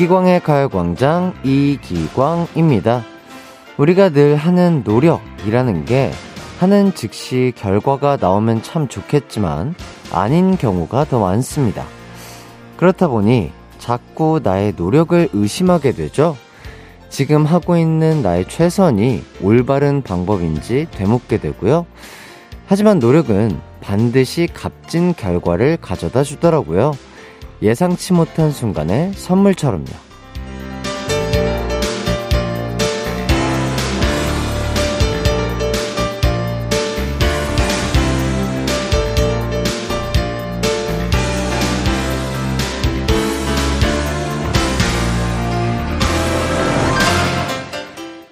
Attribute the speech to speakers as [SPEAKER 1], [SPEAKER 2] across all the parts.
[SPEAKER 1] 이기광의 가요광장 이기광입니다. 우리가 늘 하는 노력이라는 게 하는 즉시 결과가 나오면 참 좋겠지만 아닌 경우가 더 많습니다. 그렇다 보니 자꾸 나의 노력을 의심하게 되죠. 지금 하고 있는 나의 최선이 올바른 방법인지 되묻게 되고요. 하지만 노력은 반드시 값진 결과를 가져다 주더라고요. 예상치 못한 순간에 선물처럼요.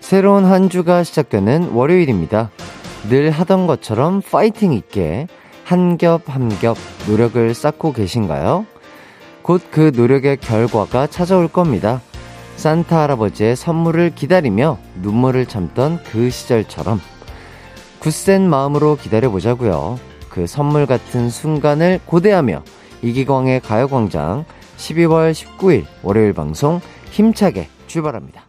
[SPEAKER 1] 새로운 한 주가 시작되는 월요일입니다. 늘 하던 것처럼 파이팅 있게 한 겹 한 겹 노력을 쌓고 계신가요? 곧 그 노력의 결과가 찾아올 겁니다. 산타 할아버지의 선물을 기다리며 눈물을 참던 그 시절처럼 굳센 마음으로 기다려보자고요. 그 선물 같은 순간을 고대하며 이기광의 가요광장 12월 19일 월요일 방송 힘차게 출발합니다.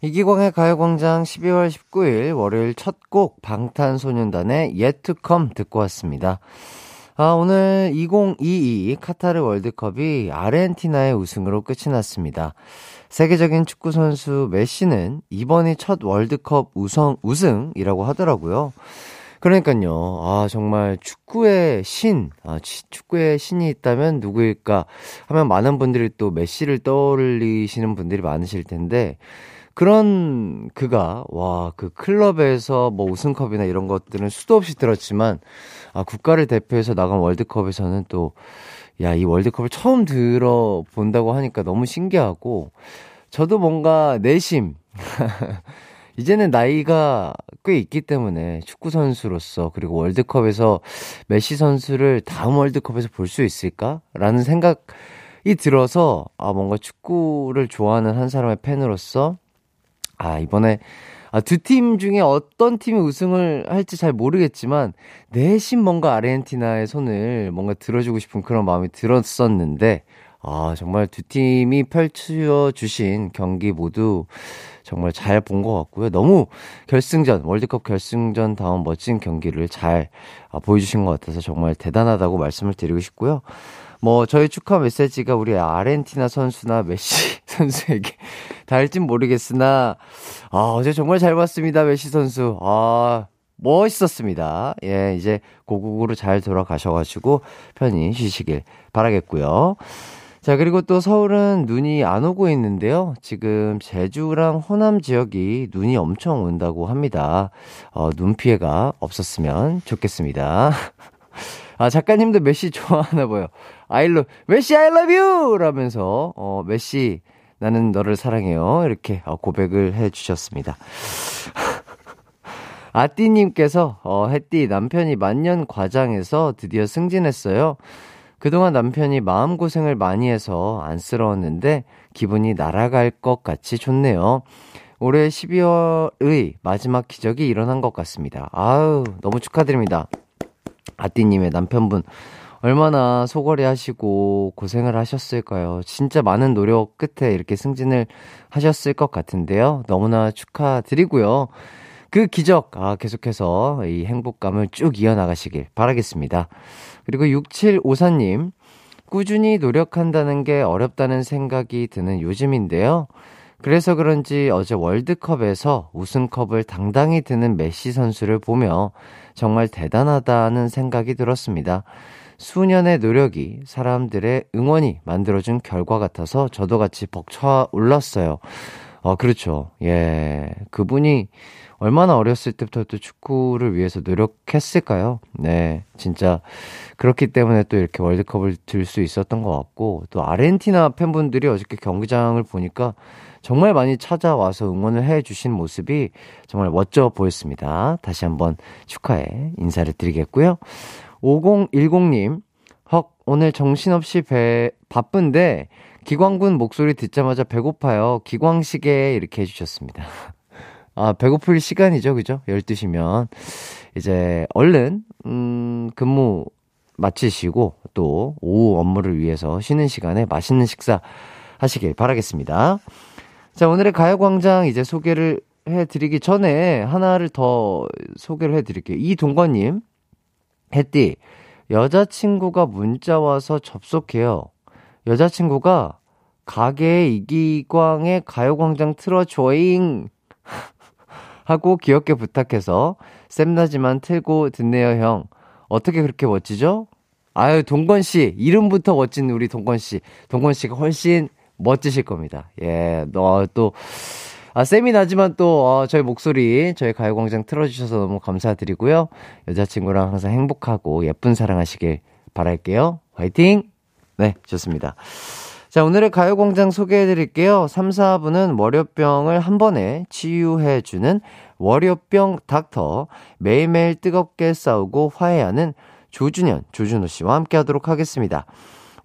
[SPEAKER 1] 이기광의 가요광장 12월 19일 월요일 첫 곡 방탄소년단의 Come 듣고 왔습니다. 아, 오늘 2022 카타르 월드컵이 아르헨티나의 우승으로 끝이 났습니다. 세계적인 축구 선수 메시는 이번이 첫 월드컵 우성, 우승이라고 하더라고요. 그러니까요. 아, 정말 축구의 신, 아, 축구의 신이 있다면 누구일까 하면 많은 분들이 또 메시를 떠올리시는 분들이 많으실 텐데, 그런 그가 와 그 클럽에서 뭐 우승컵이나 이런 것들은 수도 없이 들었지만 아 국가를 대표해서 나간 월드컵에서는 또 야 이 월드컵을 처음 들어본다고 하니까 너무 신기하고 저도 뭔가 내심 이제는 나이가 꽤 있기 때문에 축구 선수로서 그리고 월드컵에서 메시 선수를 다음 월드컵에서 볼 수 있을까라는 생각이 들어서 아 뭔가 축구를 좋아하는 한 사람의 팬으로서 아, 이번에 아, 두 팀 중에 어떤 팀이 우승을 할지 잘 모르겠지만 내심 뭔가 아르헨티나의 손을 뭔가 들어주고 싶은 그런 마음이 들었었는데 아, 정말 두 팀이 펼쳐 주신 경기 모두 정말 잘 본 것 같고요. 너무 결승전, 월드컵 결승전 다운 멋진 경기를 잘 아, 보여주신 것 같아서 정말 대단하다고 말씀을 드리고 싶고요. 뭐 저희 축하 메시지가 우리 아르헨티나 선수나 메시 선수에게 닿을진 모르겠으나 아 어제 정말 잘 봤습니다 메시 선수. 아 멋있었습니다. 예 이제 고국으로 잘 돌아가셔가지고 편히 쉬시길 바라겠고요. 자 그리고 또 서울은 눈이 안 오고 있는데요. 지금 제주랑 호남 지역이 눈이 엄청 온다고 합니다. 어, 눈 피해가 없었으면 좋겠습니다. 아 작가님도 메시 좋아하나 봐요. I love 메시 I love you 라면서 어 메시 나는 너를 사랑해요 이렇게 어, 고백을 해 주셨습니다. 아띠님께서 어 햇띠 남편이 만년 과장에서 드디어 승진했어요. 그동안 남편이 마음고생을 많이 해서 안쓰러웠는데 기분이 날아갈 것 같이 좋네요. 올해 12월의 마지막 기적이 일어난 것 같습니다. 아우, 너무 축하드립니다. 아띠님의 남편분. 얼마나 소거리 하시고 고생을 하셨을까요? 진짜 많은 노력 끝에 이렇게 승진을 하셨을 것 같은데요. 너무나 축하드리고요. 그 기적, 아, 계속해서 이 행복감을 쭉 이어나가시길 바라겠습니다. 그리고 6754님, 꾸준히 노력한다는 게 어렵다는 생각이 드는 요즘인데요. 그래서 그런지 어제 월드컵에서 우승컵을 당당히 드는 메시 선수를 보며 정말 대단하다는 생각이 들었습니다. 수년의 노력이 사람들의 응원이 만들어준 결과 같아서 저도 같이 벅차 올랐어요. 어, 그렇죠. 예. 그분이 얼마나 어렸을 때부터 또 축구를 위해서 노력했을까요? 네. 진짜 그렇기 때문에 또 이렇게 월드컵을 들 수 있었던 것 같고, 또 아르헨티나 팬분들이 어저께 경기장을 보니까 정말 많이 찾아와서 응원을 해 주신 모습이 정말 멋져 보였습니다. 다시 한번 축하해 인사를 드리겠고요. 5010님, 헉, 오늘 정신없이 배, 바쁜데, 기광군 목소리 듣자마자 배고파요. 기광시계 이렇게 해주셨습니다. 아, 배고플 시간이죠. 그죠? 12시면. 이제, 얼른, 음, 근무 마치시고, 또, 오후 업무를 위해서 쉬는 시간에 맛있는 식사 하시길 바라겠습니다. 자, 오늘의 가요광장 이제 소개를 해드리기 전에 하나를 더 소개를 해드릴게요. 이동건님, 햇띠, 여자친구가 문자 와서 접속해요. 여자친구가 가게에 이기광의 가요광장 틀어줘잉! 하고 귀엽게 부탁해서 쌤나지만 틀고 듣네요, 형. 어떻게 그렇게 멋지죠? 아유, 동건씨. 이름부터 멋진 우리 동건씨. 동건씨가 훨씬 멋지실 겁니다. 예, 너 또, 아, 쌤이 나지만 또, 어, 저희 목소리, 저희 가요광장 틀어주셔서 너무 감사드리고요. 여자친구랑 항상 행복하고 예쁜 사랑하시길 바랄게요. 화이팅! 네, 좋습니다. 자, 오늘의 가요광장 소개해 드릴게요. 3, 4부는 월요병을 한 번에 치유해 주는 월요병 닥터. 매일매일 뜨겁게 싸우고 화해하는 조준현, 조준호 씨와 함께 하도록 하겠습니다.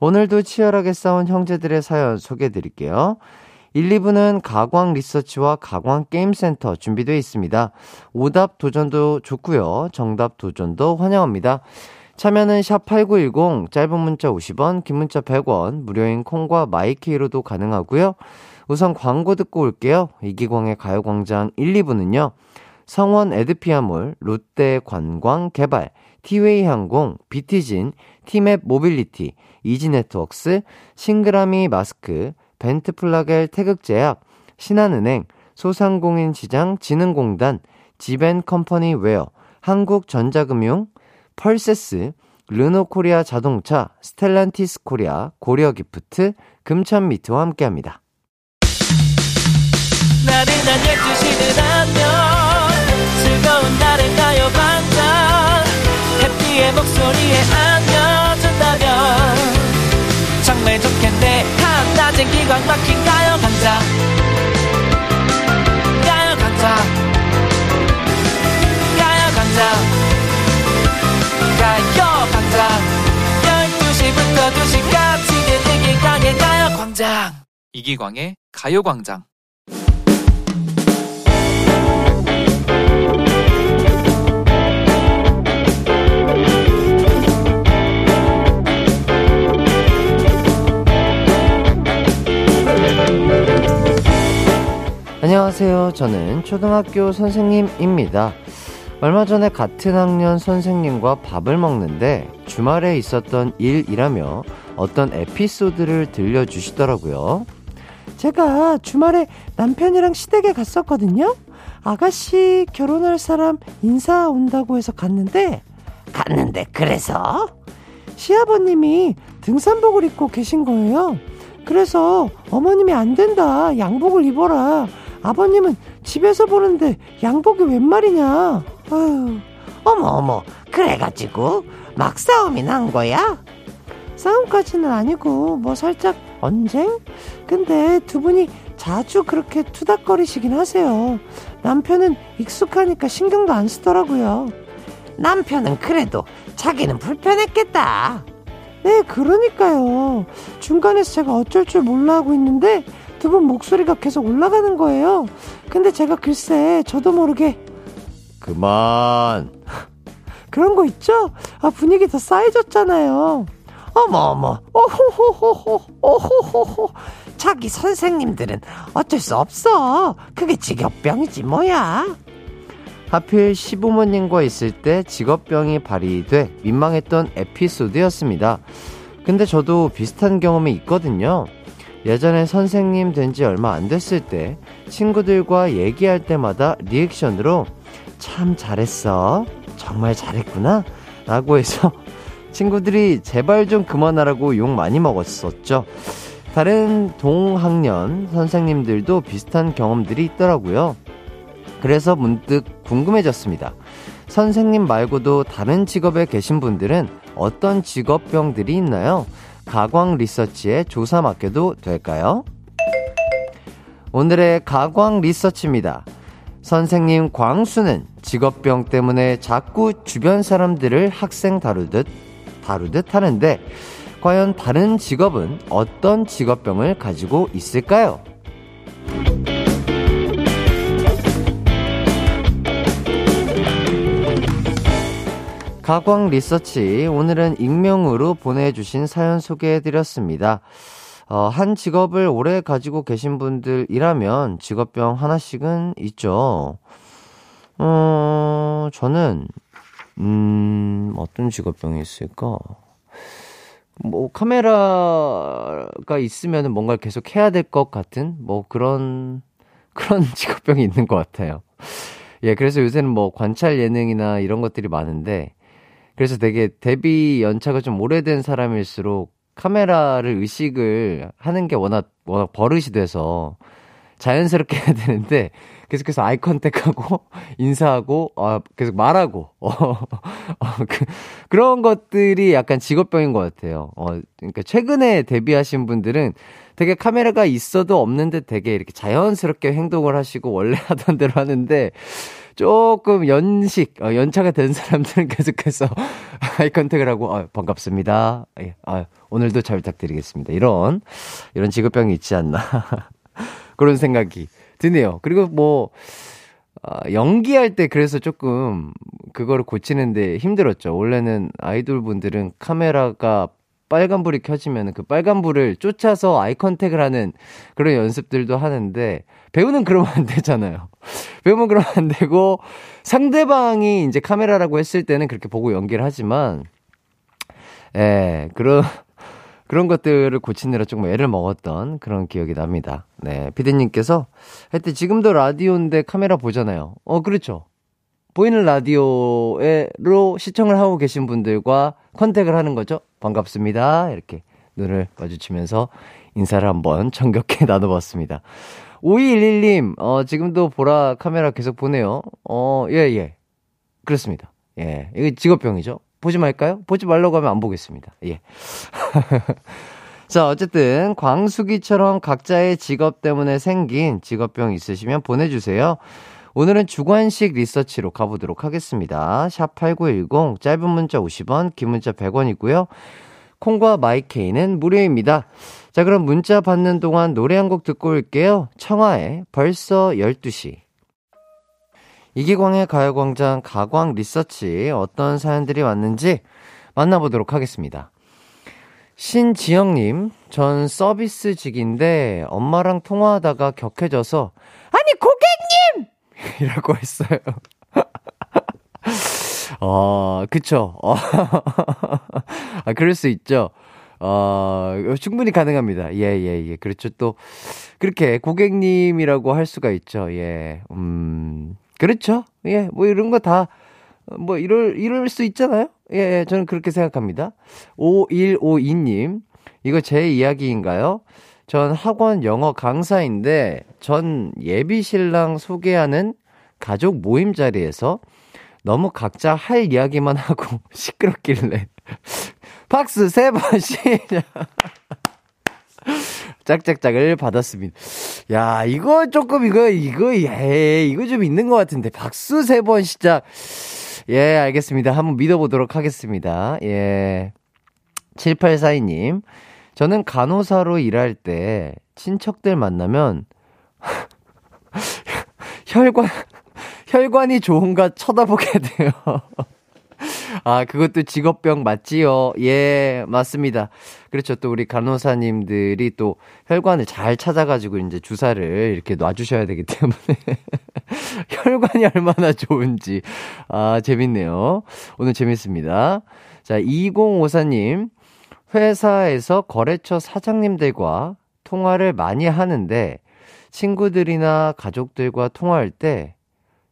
[SPEAKER 1] 오늘도 치열하게 싸운 형제들의 사연 소개해 드릴게요. 1, 2부는 가광 리서치와 가광 게임센터 준비되어 있습니다. 오답 도전도 좋고요. 정답 도전도 환영합니다. 참여는 샵8910, 짧은 문자 50원, 긴 문자 100원, 무료인 콩과 마이케이로도 가능하고요. 우선 광고 듣고 올게요. 이기광의 가요광장 1, 2부는요. 성원 에드피아몰, 롯데 관광 개발, 티웨이 항공, 비티진, 티맵 모빌리티, 이지네트웍스, 싱그라미 마스크, 벤트플라겔 태극제약, 신한은행, 소상공인시장 진흥공단, 지벤컴퍼니 웨어, 한국전자금융, 펄세스, 르노코리아 자동차, 스텔란티스 코리아, 고려기프트, 금천미트와 함께합니다. 나른한 12시는 안녕 즐거운 날을 가요 반짝 해피의 목소리에 안 한낮엔 기광 막힌 가요 강자 가요 강자 가요 강자 가요광장. 12시부터 2시까지 이기광의 가요 광장. 이기광의 가요 광장 안녕하세요. 저는 초등학교 선생님입니다. 얼마 전에 같은 학년 선생님과 밥을 먹는데 주말에 있었던 일이라며 어떤 에피소드를 들려주시더라고요.
[SPEAKER 2] 제가 주말에 남편이랑 시댁에 갔었거든요. 아가씨 결혼할 사람 인사 온다고 해서 갔는데,
[SPEAKER 3] 갔는데, 그래서?
[SPEAKER 2] 시아버님이 등산복을 입고 계신 거예요. 그래서 어머님이 안 된다. 양복을 입어라. 아버님은 집에서 보는데 양복이 웬 말이냐.
[SPEAKER 3] 아유, 어머, 어머, 그래가지고 막 싸움이 난 거야?
[SPEAKER 2] 싸움까지는 아니고, 뭐 살짝 언쟁? 근데 두 분이 자주 그렇게 투닥거리시긴 하세요. 남편은 익숙하니까 신경도 안 쓰더라고요.
[SPEAKER 3] 남편은 그래도 자기는 불편했겠다.
[SPEAKER 2] 네, 그러니까요. 중간에서 제가 어쩔 줄 몰라 하고 있는데 두 분 목소리가 계속 올라가는 거예요. 근데 제가 글쎄 저도 모르게
[SPEAKER 1] 그만.
[SPEAKER 2] 그런 거 있죠? 아, 분위기 더 싸해졌잖아요.
[SPEAKER 3] 어머, 어머, 오호호호호, 오호호호. 자기 선생님들은 어쩔 수 없어. 그게 직업병이지, 뭐야.
[SPEAKER 1] 하필 시부모님과 있을 때 직업병이 발휘돼 민망했던 에피소드였습니다. 근데 저도 비슷한 경험이 있거든요. 예전에 선생님 된 지 얼마 안 됐을 때 친구들과 얘기할 때마다 리액션으로 참 잘했어. 정말 잘했구나. 라고 해서 친구들이 제발 좀 그만하라고 욕 많이 먹었었죠. 다른 동학년 선생님들도 비슷한 경험들이 있더라고요. 그래서 문득 궁금해졌습니다. 선생님 말고도 다른 직업에 계신 분들은 어떤 직업병들이 있나요? 가광 리서치에 조사 맡겨도 될까요? 오늘의 가광 리서치입니다. 선생님 광수는 직업병 때문에 자꾸 주변 사람들을 학생 다루듯 다루듯 하는데 과연 다른 직업은 어떤 직업병을 가지고 있을까요? 가광 리서치 오늘은 익명으로 보내주신 사연 소개해드렸습니다. 어, 한 직업을 오래 가지고 계신 분들이라면 직업병 하나씩은 있죠. 어, 저는, 음, 어떤 직업병이 있을까? 뭐, 카메라가 있으면 뭔가를 계속 해야 될 것 같은, 뭐, 그런, 그런 직업병이 있는 것 같아요. 예, 그래서 요새는 뭐, 관찰 예능이나 이런 것들이 많은데, 그래서 되게 데뷔 연차가 좀 오래된 사람일수록 카메라를 의식을 하는 게 워낙, 워낙 버릇이 돼서 자연스럽게 해야 되는데, 계속해서 아이 컨택하고, 인사하고, 어, 계속 말하고, 어, 어, 그, 그런 것들이 약간 직업병인 것 같아요. 어, 그러니까 최근에 데뷔하신 분들은 되게 카메라가 있어도 없는데 되게 이렇게 자연스럽게 행동을 하시고 원래 하던 대로 하는데, 조금 연식, 어, 연차가 된 사람들은 계속해서 아이 컨택을 하고, 아, 반갑습니다. 예, 아, 오늘도 잘 부탁드리겠습니다. 이런, 이런 직업병이 있지 않나. 그런 생각이 드네요. 그리고 뭐, 어, 연기할 때 그래서 조금 그거를 고치는데 힘들었죠. 원래는 아이돌 분들은 카메라가 빨간불이 켜지면 그 빨간불을 쫓아서 아이 컨택을 하는 그런 연습들도 하는데 배우는 그러면 안 되잖아요. 배우면 그러면 안 되고 상대방이 이제 카메라라고 했을 때는 그렇게 보고 연기를 하지만 예, 그런 그런 것들을 고치느라 조금 애를 먹었던 그런 기억이 납니다. 네, 피디님께서 하여튼 지금도 라디오인데 카메라 보잖아요. 어, 그렇죠. 보이는 라디오로 시청을 하고 계신 분들과 컨택을 하는 거죠. 반갑습니다. 이렇게 눈을 마주치면서 인사를 한번 정겹게 나눠봤습니다. 5211님, 어, 지금도 보라 카메라 계속 보네요. 어, 예, 예. 그렇습니다. 예. 이거 직업병이죠. 보지 말까요? 보지 말라고 하면 안 보겠습니다. 예. 자, 어쨌든, 광수기처럼 각자의 직업 때문에 생긴 직업병 있으시면 보내주세요. 오늘은 주관식 리서치로 가보도록 하겠습니다. 샵 8910, 짧은 문자 50원, 긴 문자 100원이고요. 콩과 마이케이는 무료입니다. 자, 그럼 문자 받는 동안 노래 한 곡 듣고 올게요. 청하의 벌써 12시. 이기광의 가요광장 가광 리서치 어떤 사연들이 왔는지 만나보도록 하겠습니다. 신지영님, 전 서비스직인데 엄마랑 통화하다가 격해져서 아니 고객님! 이라고 했어요. 어, 그쵸. 어, 아, 그럴 수 있죠. 어, 충분히 가능합니다. 예, 예, 예. 그렇죠. 또, 그렇게 고객님이라고 할 수가 있죠. 예. 음, 그렇죠. 예, 뭐 이런 거 다, 뭐 이럴, 이럴 수 있잖아요. 예, 예, 저는 그렇게 생각합니다. 5152님, 이거 제 이야기인가요? 전 학원 영어 강사인데, 전 예비 신랑 소개하는 가족 모임 자리에서 너무 각자 할 이야기만 하고 시끄럽길래 박스 세 번씩 짝짝짝을 받았습니다. 야, 이거 조금, 이거, 이거, 예, 이거 좀 있는 것 같은데. 박수 세 번 시작. 예, 알겠습니다. 한번 믿어보도록 하겠습니다. 예. 7842님. 저는 간호사로 일할 때 친척들 만나면 혈관, 혈관이 좋은가 쳐다보게 돼요. 아, 그것도 직업병 맞지요? 예, 맞습니다. 그렇죠. 또 우리 간호사님들이 또 혈관을 잘 찾아가지고 이제 주사를 이렇게 놔주셔야 되기 때문에. 혈관이 얼마나 좋은지. 아, 재밌네요. 오늘 재밌습니다. 자, 2054님. 회사에서 거래처 사장님들과 통화를 많이 하는데 친구들이나 가족들과 통화할 때,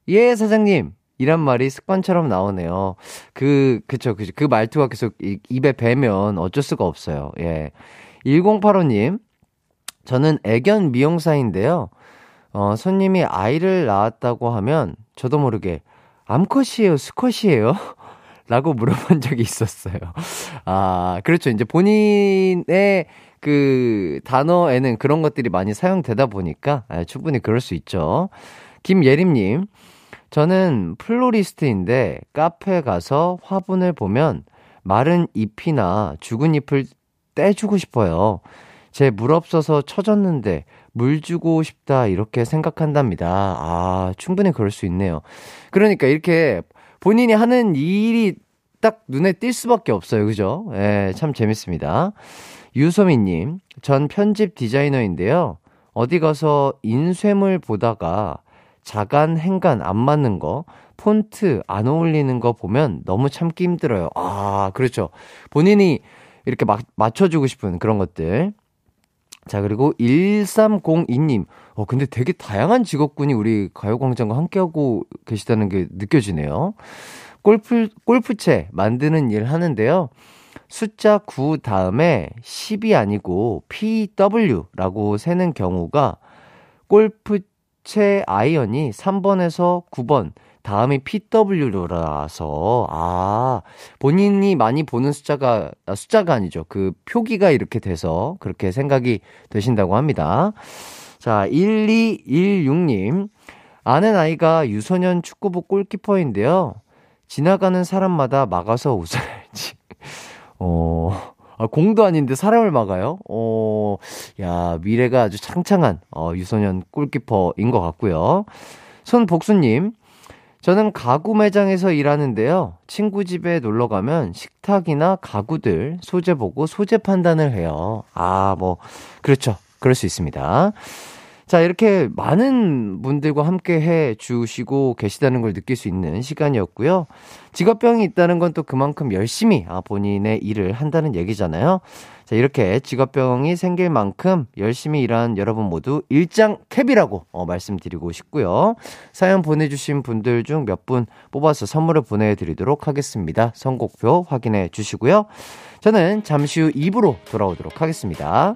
[SPEAKER 1] 예, 사장님! 이란 말이 습관처럼 나오네요. 그, 그쵸, 그쵸. 그 말투가 계속 입에 배면 어쩔 수가 없어요. 예. 1085님, 저는 애견 미용사인데요. 어, 손님이 아이를 낳았다고 하면 저도 모르게 암컷이에요, 수컷이에요? 라고 물어본 적이 있었어요. 아, 그렇죠. 이제 본인의 그 단어에는 그런 것들이 많이 사용되다 보니까 아, 충분히 그럴 수 있죠. 김예림님, 저는 플로리스트인데 카페 가서 화분을 보면 마른 잎이나 죽은 잎을 떼주고 싶어요. 제 물 없어서 처졌는데 물 주고 싶다 이렇게 생각한답니다. 아, 충분히 그럴 수 있네요. 그러니까 이렇게 본인이 하는 일이 딱 눈에 띌 수밖에 없어요. 그죠? 예, 참 재밌습니다. 유소미님, 전 편집 디자이너인데요. 어디 가서 인쇄물 보다가 자간, 행간 안 맞는 거, 폰트 안 어울리는 거 보면 너무 참기 힘들어요. 아, 그렇죠. 본인이 이렇게 막, 맞춰주고 싶은 그런 것들. 자, 그리고 1302님. 어, 근데 되게 다양한 직업군이 우리 가요광장과 함께하고 계시다는 게 느껴지네요. 골프, 골프채 만드는 일 하는데요. 숫자 9 다음에 10이 아니고 PW라고 세는 경우가 골프 채 아이언이 3번에서 9번, 다음이 PW라서, 아, 본인이 많이 보는 숫자가, 아, 숫자가 아니죠. 그 표기가 이렇게 돼서 그렇게 생각이 되신다고 합니다. 자, 1216님. 아는 아이가 유소년 축구부 골키퍼인데요. 지나가는 사람마다 막아서 웃어야지. 어, 아, 공도 아닌데 사람을 막아요? 어, 야, 미래가 아주 창창한, 어, 유소년 골키퍼인 것 같고요. 손복수님, 저는 가구 매장에서 일하는데요. 친구 집에 놀러 가면 식탁이나 가구들 소재 보고 소재 판단을 해요. 아, 뭐, 그렇죠. 그럴 수 있습니다. 자, 이렇게 많은 분들과 함께 해 주시고 계시다는 걸 느낄 수 있는 시간이었고요. 직업병이 있다는 건 또 그만큼 열심히 아, 본인의 일을 한다는 얘기잖아요. 자, 이렇게 직업병이 생길 만큼 열심히 일한 여러분 모두 일장 캡이라고 어, 말씀드리고 싶고요. 사연 보내주신 분들 중 몇 분 뽑아서 선물을 보내드리도록 하겠습니다. 선곡표 확인해 주시고요. 저는 잠시 후 2부로 돌아오도록 하겠습니다.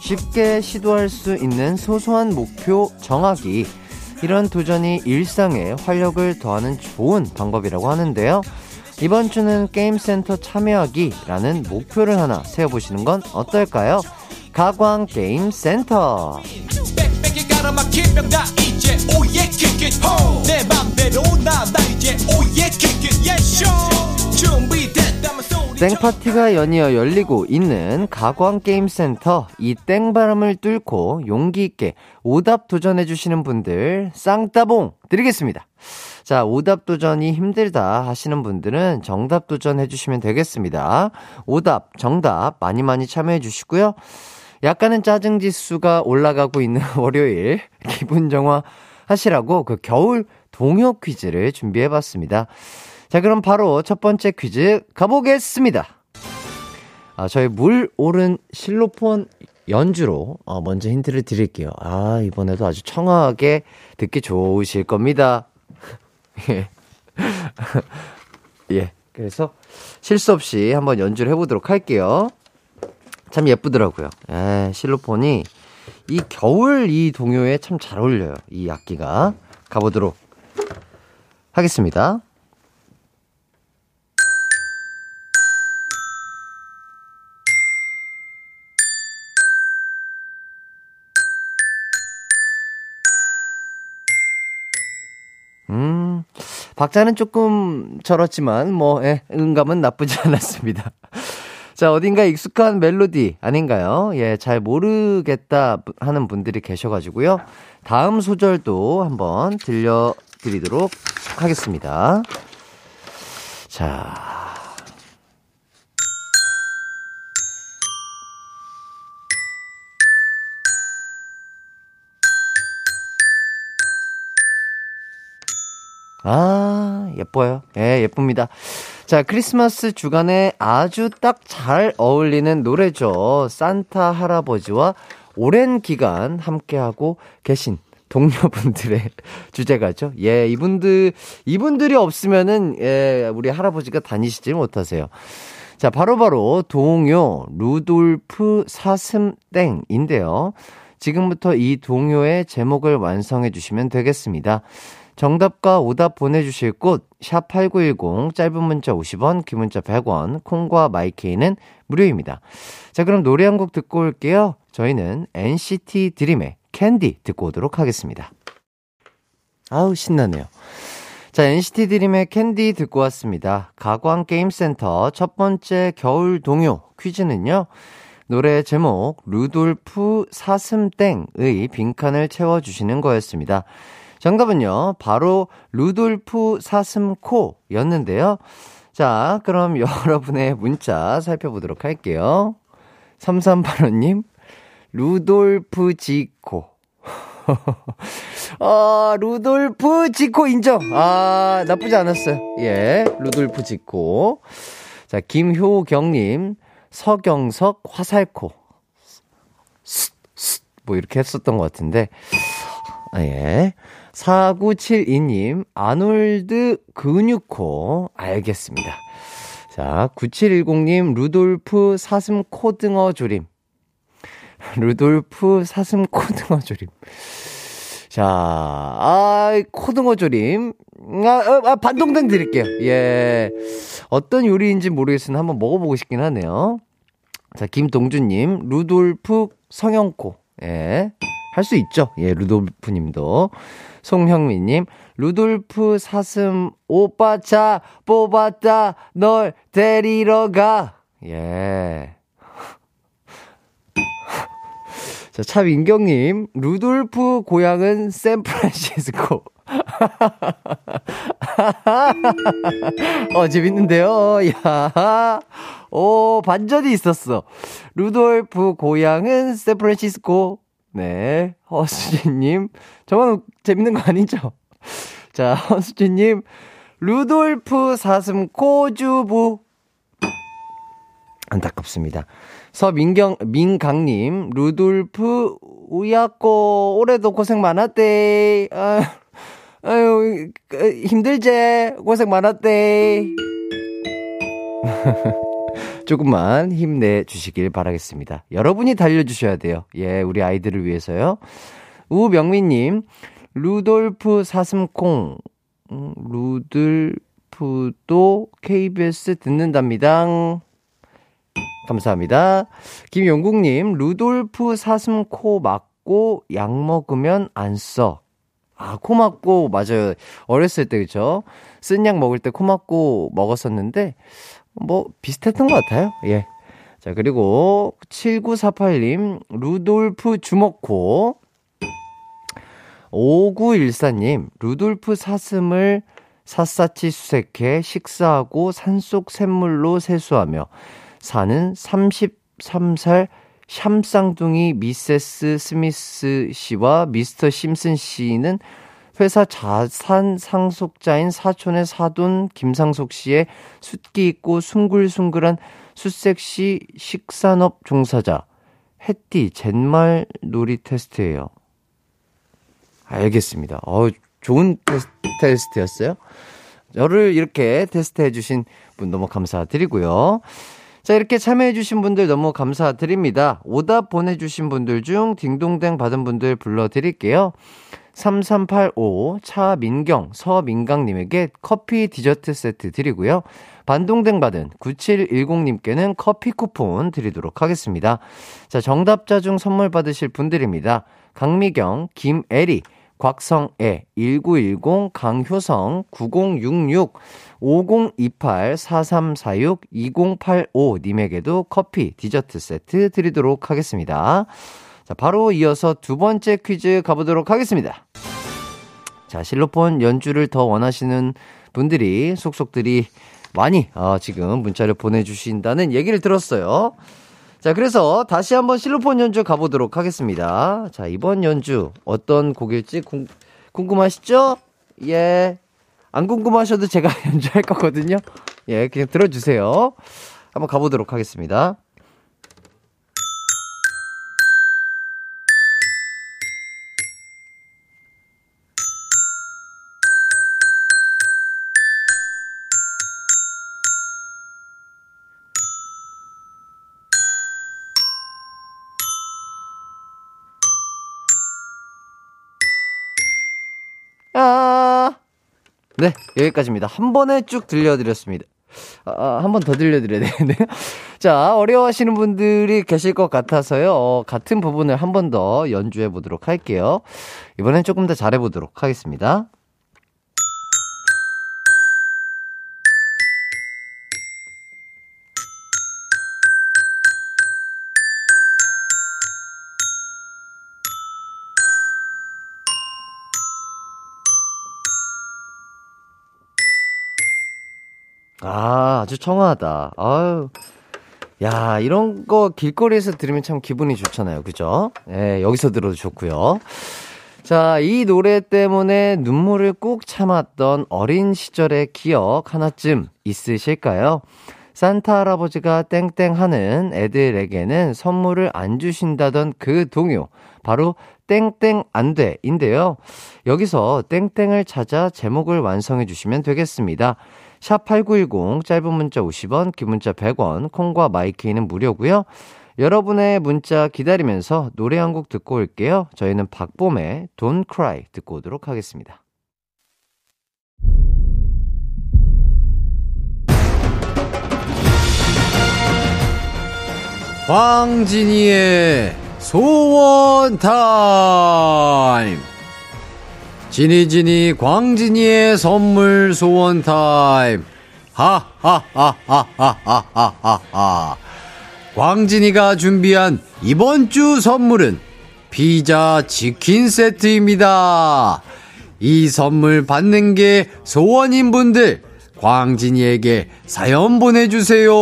[SPEAKER 1] 쉽게 시도할 수 있는 소소한 목표 정하기. 이런 도전이 일상에 활력을 더하는 좋은 방법이라고 하는데요. 이번 주는 게임센터 참여하기라는 목표를 하나 세워보시는 건 어떨까요? 가광 게임센터.
[SPEAKER 4] 내 맘대로 나나 이제 oh yeah 예쇼
[SPEAKER 1] 땡파티가 연이어 열리고 있는 가광게임센터 이 땡바람을 뚫고 용기 있게 오답 도전해주시는 분들 쌍따봉 드리겠습니다. 자, 오답 도전이 힘들다 하시는 분들은 정답 도전해주시면 되겠습니다. 오답, 정답 많이 많이 참여해주시고요. 약간은 짜증 지수가 올라가고 있는 월요일 기분 정화 하시라고 그 겨울 동요 퀴즈를 준비해봤습니다. 자, 그럼 바로 첫 번째 퀴즈 가보겠습니다. 아, 저희 물 오른 실로폰 연주로 어, 먼저 힌트를 드릴게요. 아, 이번에도 아주 청아하게 듣기 좋으실 겁니다. 예. 예. 그래서 실수 없이 한번 연주를 해보도록 할게요. 참 예쁘더라고요. 예, 실로폰이 이 겨울 이 동요에 참 잘 어울려요. 이 악기가. 가보도록 하겠습니다. 박자는 조금 절었지만, 뭐, 예, 음감은 나쁘지 않았습니다. 자, 어딘가 익숙한 멜로디 아닌가요? 예, 잘 모르겠다 하는 분들이 계셔가지고요. 다음 소절도 한번 들려드리도록 하겠습니다. 자. 아, 예뻐요. 예, 예쁩니다. 자, 크리스마스 주간에 아주 딱 잘 어울리는 노래죠. 산타 할아버지와 오랜 기간 함께하고 계신 동료분들의 주제가죠. 예, 이분들, 이분들이 없으면은, 예, 우리 할아버지가 다니시질 못하세요. 자, 바로바로 바로 동요 루돌프 사슴땡인데요. 지금부터 이 동요의 제목을 완성해 주시면 되겠습니다. 정답과 오답 보내주실 곳, 샵8910, 짧은 문자 50원, 긴 문자 100원, 콩과 마이케이는 무료입니다. 자, 그럼 노래 한 곡 듣고 올게요. 저희는 NCT 드림의 캔디 듣고 오도록 하겠습니다. 아우, 신나네요. 자, NCT 드림의 캔디 듣고 왔습니다. 가광게임센터 첫 번째 겨울 동요 퀴즈는요. 노래 제목 루돌프 사슴땡의 빈칸을 채워주시는 거였습니다. 정답은요, 바로 루돌프 사슴코였는데요. 자, 그럼 여러분의 문자 살펴보도록 할게요. 3385님, 루돌프 지코. 아, 루돌프 지코 인정. 아, 나쁘지 않았어요. 예, 루돌프 지코. 자, 김효경님, 서경석 화살코. 뭐 이렇게 했었던 것 같은데. 아, 예. 4972님, 아놀드 근육코. 알겠습니다. 자, 9710님, 루돌프 사슴 코등어 조림. 루돌프 사슴 코등어 조림. 자, 아, 코등어 조림. 아, 아, 아, 반동댕 드릴게요. 예. 어떤 요리인지 모르겠으나 한번 먹어보고 싶긴 하네요. 자, 김동준님, 루돌프 성형코. 예. 할 수 있죠. 예, 루돌프 님도. 송형미님, 루돌프 사슴 오빠 차 뽑았다. 널 데리러 가. 예. 자, 차민경님, 루돌프 고향은 샌프란시스코. 어, 재밌는데요? 야, 오, 반전이 있었어. 루돌프 고향은 샌프란시스코. 네. 허수진님, 저만 재밌는 거 아니죠? 자, 허수진님, 루돌프 사슴 코주부. 안타깝습니다. 서민경, 민강님, 루돌프, 우야꼬, 올해도 고생 많았대. 아, 아유, 힘들제. 고생 많았대. 조금만 힘내 주시길 바라겠습니다. 여러분이 달려주셔야 돼요. 예, 우리 아이들을 위해서요. 우명민님, 루돌프 사슴콩, 음, 루돌프도 KBS 듣는답니다. 감사합니다. 김용국님, 루돌프 사슴 코 막고 약 먹으면 안 써. 아, 코 막고, 맞아요. 어렸을 때, 그죠? 쓴약 먹을 때 코 막고 먹었었는데, 뭐, 비슷했던 것 같아요. 예. 자, 그리고 7948님, 루돌프 주먹코. 5914님, 루돌프 사슴을 샅샅이 수색해 식사하고 산속 샘물로 세수하며 사는 33살 샴쌍둥이 미세스 스미스 씨와 미스터 심슨 씨는 회사 자산 상속자인 사촌의 사돈 김상석 씨의 숫기 있고 숭글숭글한 숫색시 식산업 종사자 해띠 젠말 놀이 테스트예요. 알겠습니다. 어, 좋은 테스트, 였어요 저를 이렇게 테스트 해주신 분 너무 감사드리고요. 자, 이렇게 참여해주신 분들 너무 감사드립니다. 오답 보내주신 분들 중 딩동댕 받은 분들 불러드릴게요. 3385 차민경 서민강님에게 커피 디저트 세트 드리고요. 반동댕 받은 9710님께는 커피 쿠폰 드리도록 하겠습니다. 자, 정답자 중 선물 받으실 분들입니다. 강미경, 김애리, 곽성애, 1910, 강효성, 9066, 5028, 4346, 2085 님에게도 커피, 디저트 세트 드리도록 하겠습니다. 자, 바로 이어서 두 번째 퀴즈 가보도록 하겠습니다. 자, 실로폰 연주를 더 원하시는 분들이, 속속들이 많이, 어, 지금 문자를 보내주신다는 얘기를 들었어요. 자, 그래서 다시 한번 실로폰 연주 가보도록 하겠습니다. 자, 이번 연주 어떤 곡일지 궁, 궁금하시죠? 예. 안 궁금하셔도 제가 연주할 거거든요. 예, 그냥 들어주세요. 한번 가보도록 하겠습니다. 네, 여기까지입니다. 한 번에 쭉 들려드렸습니다. 아, 한 번 더 들려드려야 되는데요. 자, 어려워하시는 분들이 계실 것 같아서요. 어, 같은 부분을 한 번 더 연주해 보도록 할게요. 이번엔 조금 더 잘해 보도록 하겠습니다. 아, 아주 청아하다. 아유. 야, 이런 거 길거리에서 들으면 참 기분이 좋잖아요. 그죠? 예, 여기서 들어도 좋고요. 자, 이 노래 때문에 눈물을 꾹 참았던 어린 시절의 기억 하나쯤 있으실까요? 산타 할아버지가 땡땡 하는 애들에게는 선물을 안 주신다던 그 동요. 바로 땡땡 안 돼. 인데요. 여기서 땡땡을 찾아 제목을 완성해 주시면 되겠습니다. 샵8910 짧은 문자 50원, 긴 문자 100원, 콩과 마이케이는 무료고요. 여러분의 문자 기다리면서 노래 한 곡 듣고 올게요. 저희는 박봄의 Don't Cry 듣고 오도록 하겠습니다.
[SPEAKER 5] 황진이의 소원 타임. 지니지니 광진이의 선물 소원 타임. 하하하하하하하. 광진이가 준비한 이번 주 선물은 피자 치킨 세트입니다. 이 선물 받는 게 소원인 분들 광진이에게 사연 보내주세요.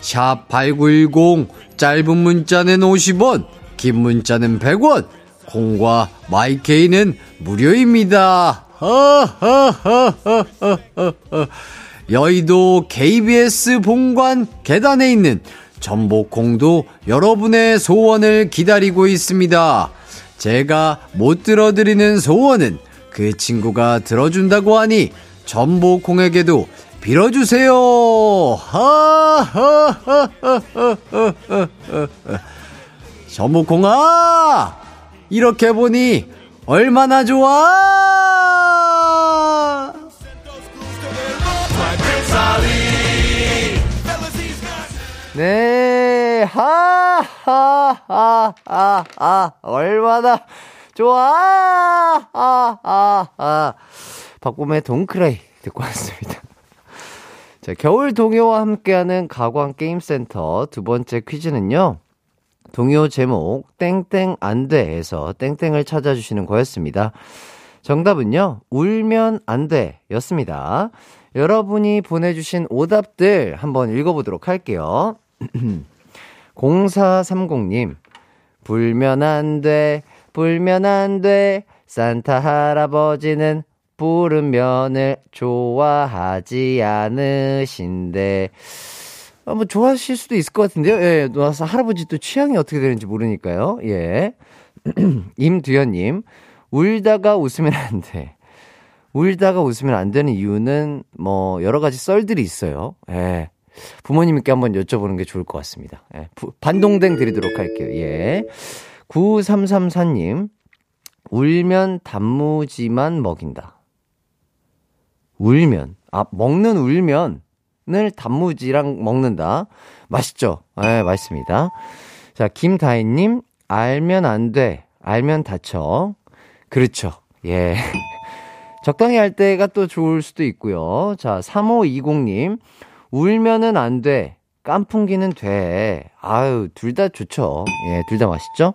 [SPEAKER 5] 샵8910 짧은 문자는 50원 긴 문자는 100원 콩과 마이케이는 무료입니다. 여의도 KBS 본관 계단에 있는 전복콩도 여러분의 소원을 기다리고 있습니다. 제가 못 들어드리는 소원은 그 친구가 들어준다고 하니 전복콩에게도 빌어주세요. 전복콩아, 이렇게 보니 얼마나 좋아!
[SPEAKER 1] 네, 하, 하, 하, 하, 하, 얼마나 좋아! 아, 아, 아. 박봄의 동크라이 듣고 왔습니다. 자, 겨울 동요와 함께하는 가광 게임센터 두 번째 퀴즈는요. 동요 제목 땡땡 안 돼에서 땡땡을 찾아주시는 거였습니다. 정답은요. 울면 안 돼였습니다. 여러분이 보내주신 오답들 한번 읽어보도록 할게요. 0430님, 불면 안 돼, 불면 안 돼, 산타 할아버지는 부른 면을 좋아하지 않으신데, 아, 뭐, 좋아하실 수도 있을 것 같은데요? 예, 와서 할아버지 또 취향이 어떻게 되는지 모르니까요. 예. 임두현님, 울다가 웃으면 안 돼. 울다가 웃으면 안 되는 이유는 뭐, 여러 가지 썰들이 있어요. 예. 부모님께 한번 여쭤보는 게 좋을 것 같습니다. 예. 부, 반동댕 드리도록 할게요. 예. 9334님, 울면 단무지만 먹인다. 울면. 아, 먹는 울면 을 단무지랑 먹는다. 맛있죠? 예, 맛있습니다. 자, 김다희님, 알면 안 돼. 알면 다쳐. 그렇죠. 예. 적당히 할 때가 또 좋을 수도 있고요. 자, 3520님, 울면은 안 돼. 깐풍기는 돼. 아유, 둘 다 좋죠. 예, 둘 다 맛있죠?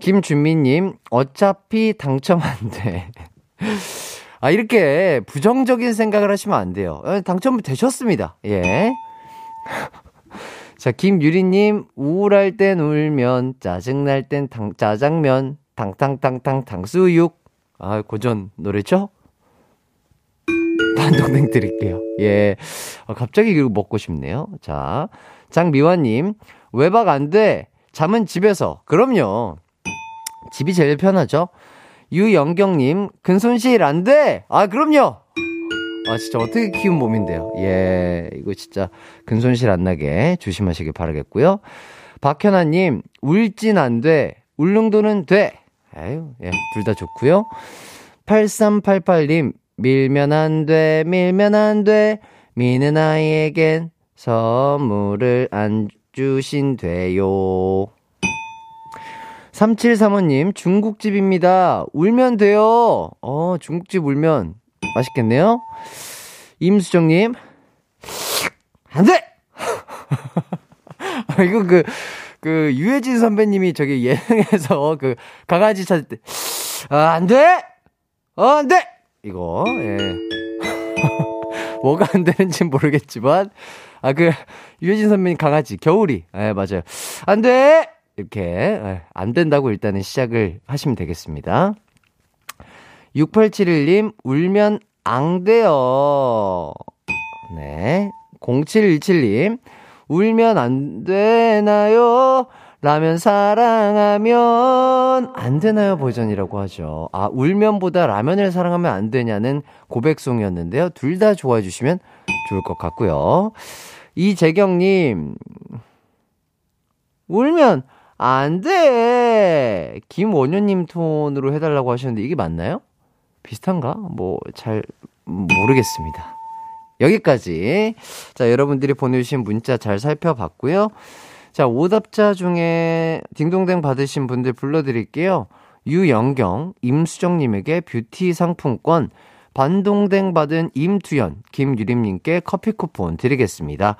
[SPEAKER 1] 김준미님, 어차피 당첨 안 돼. 아, 이렇게 부정적인 생각을 하시면 안 돼요. 어, 당첨 되셨습니다. 예. 자, 김유리님, 우울할 땐 울면, 짜증날 땐 당, 짜장면, 당탕탕탕 당수육. 아, 고전 노래죠? 반동댕 드릴게요. 예. 아, 갑자기 이거 먹고 싶네요. 자, 장미화님, 외박 안 돼. 잠은 집에서. 그럼요. 집이 제일 편하죠? 유영경님, 근손실 안 돼! 아, 그럼요! 아, 진짜 어떻게 키운 몸인데요. 예, 이거 진짜 근손실 안 나게 조심하시길 바라겠고요. 박현아님, 울진 안 돼. 울릉도는 돼. 아유, 예, 둘 다 좋고요. 8388님, 밀면 안 돼, 밀면 안 돼. 미는 아이에겐 선물을 안 주신대요. 3735님, 중국집입니다. 울면 돼요. 어, 중국집 울면 맛있겠네요. 임수정님, 안 돼! 아, 이거 그, 그, 유해진 선배님이 저기 예능에서 그 강아지 찾을 때, 아, 안 돼! 어, 안 돼! 이거, 예. 뭐가 안 되는지 모르겠지만, 아, 그, 유해진 선배님 강아지, 겨울이. 예, 맞아요. 안 돼! 이렇게, 예, 안 된다고 일단은 시작을 하시면 되겠습니다. 6871님, 울면 안 돼요. 네. 0717님, 울면 안 되나요? 라면 사랑하면 안 되나요 버전이라고 하죠. 아, 울면보다 라면을 사랑하면 안 되냐는 고백송이었는데요. 둘 다 좋아해 주시면 좋을 것 같고요. 이재경님, 울면 안 돼! 김원효님 톤으로 해달라고 하셨는데 이게 맞나요? 비슷한가? 뭐, 잘, 모르겠습니다. 여기까지. 자, 여러분들이 보내주신 문자 잘 살펴봤고요. 자, 오답자 중에 딩동댕 받으신 분들 불러드릴게요. 유영경, 임수정님에게 뷰티 상품권, 반동댕 받은 임두연, 김유림님께 커피 쿠폰 드리겠습니다.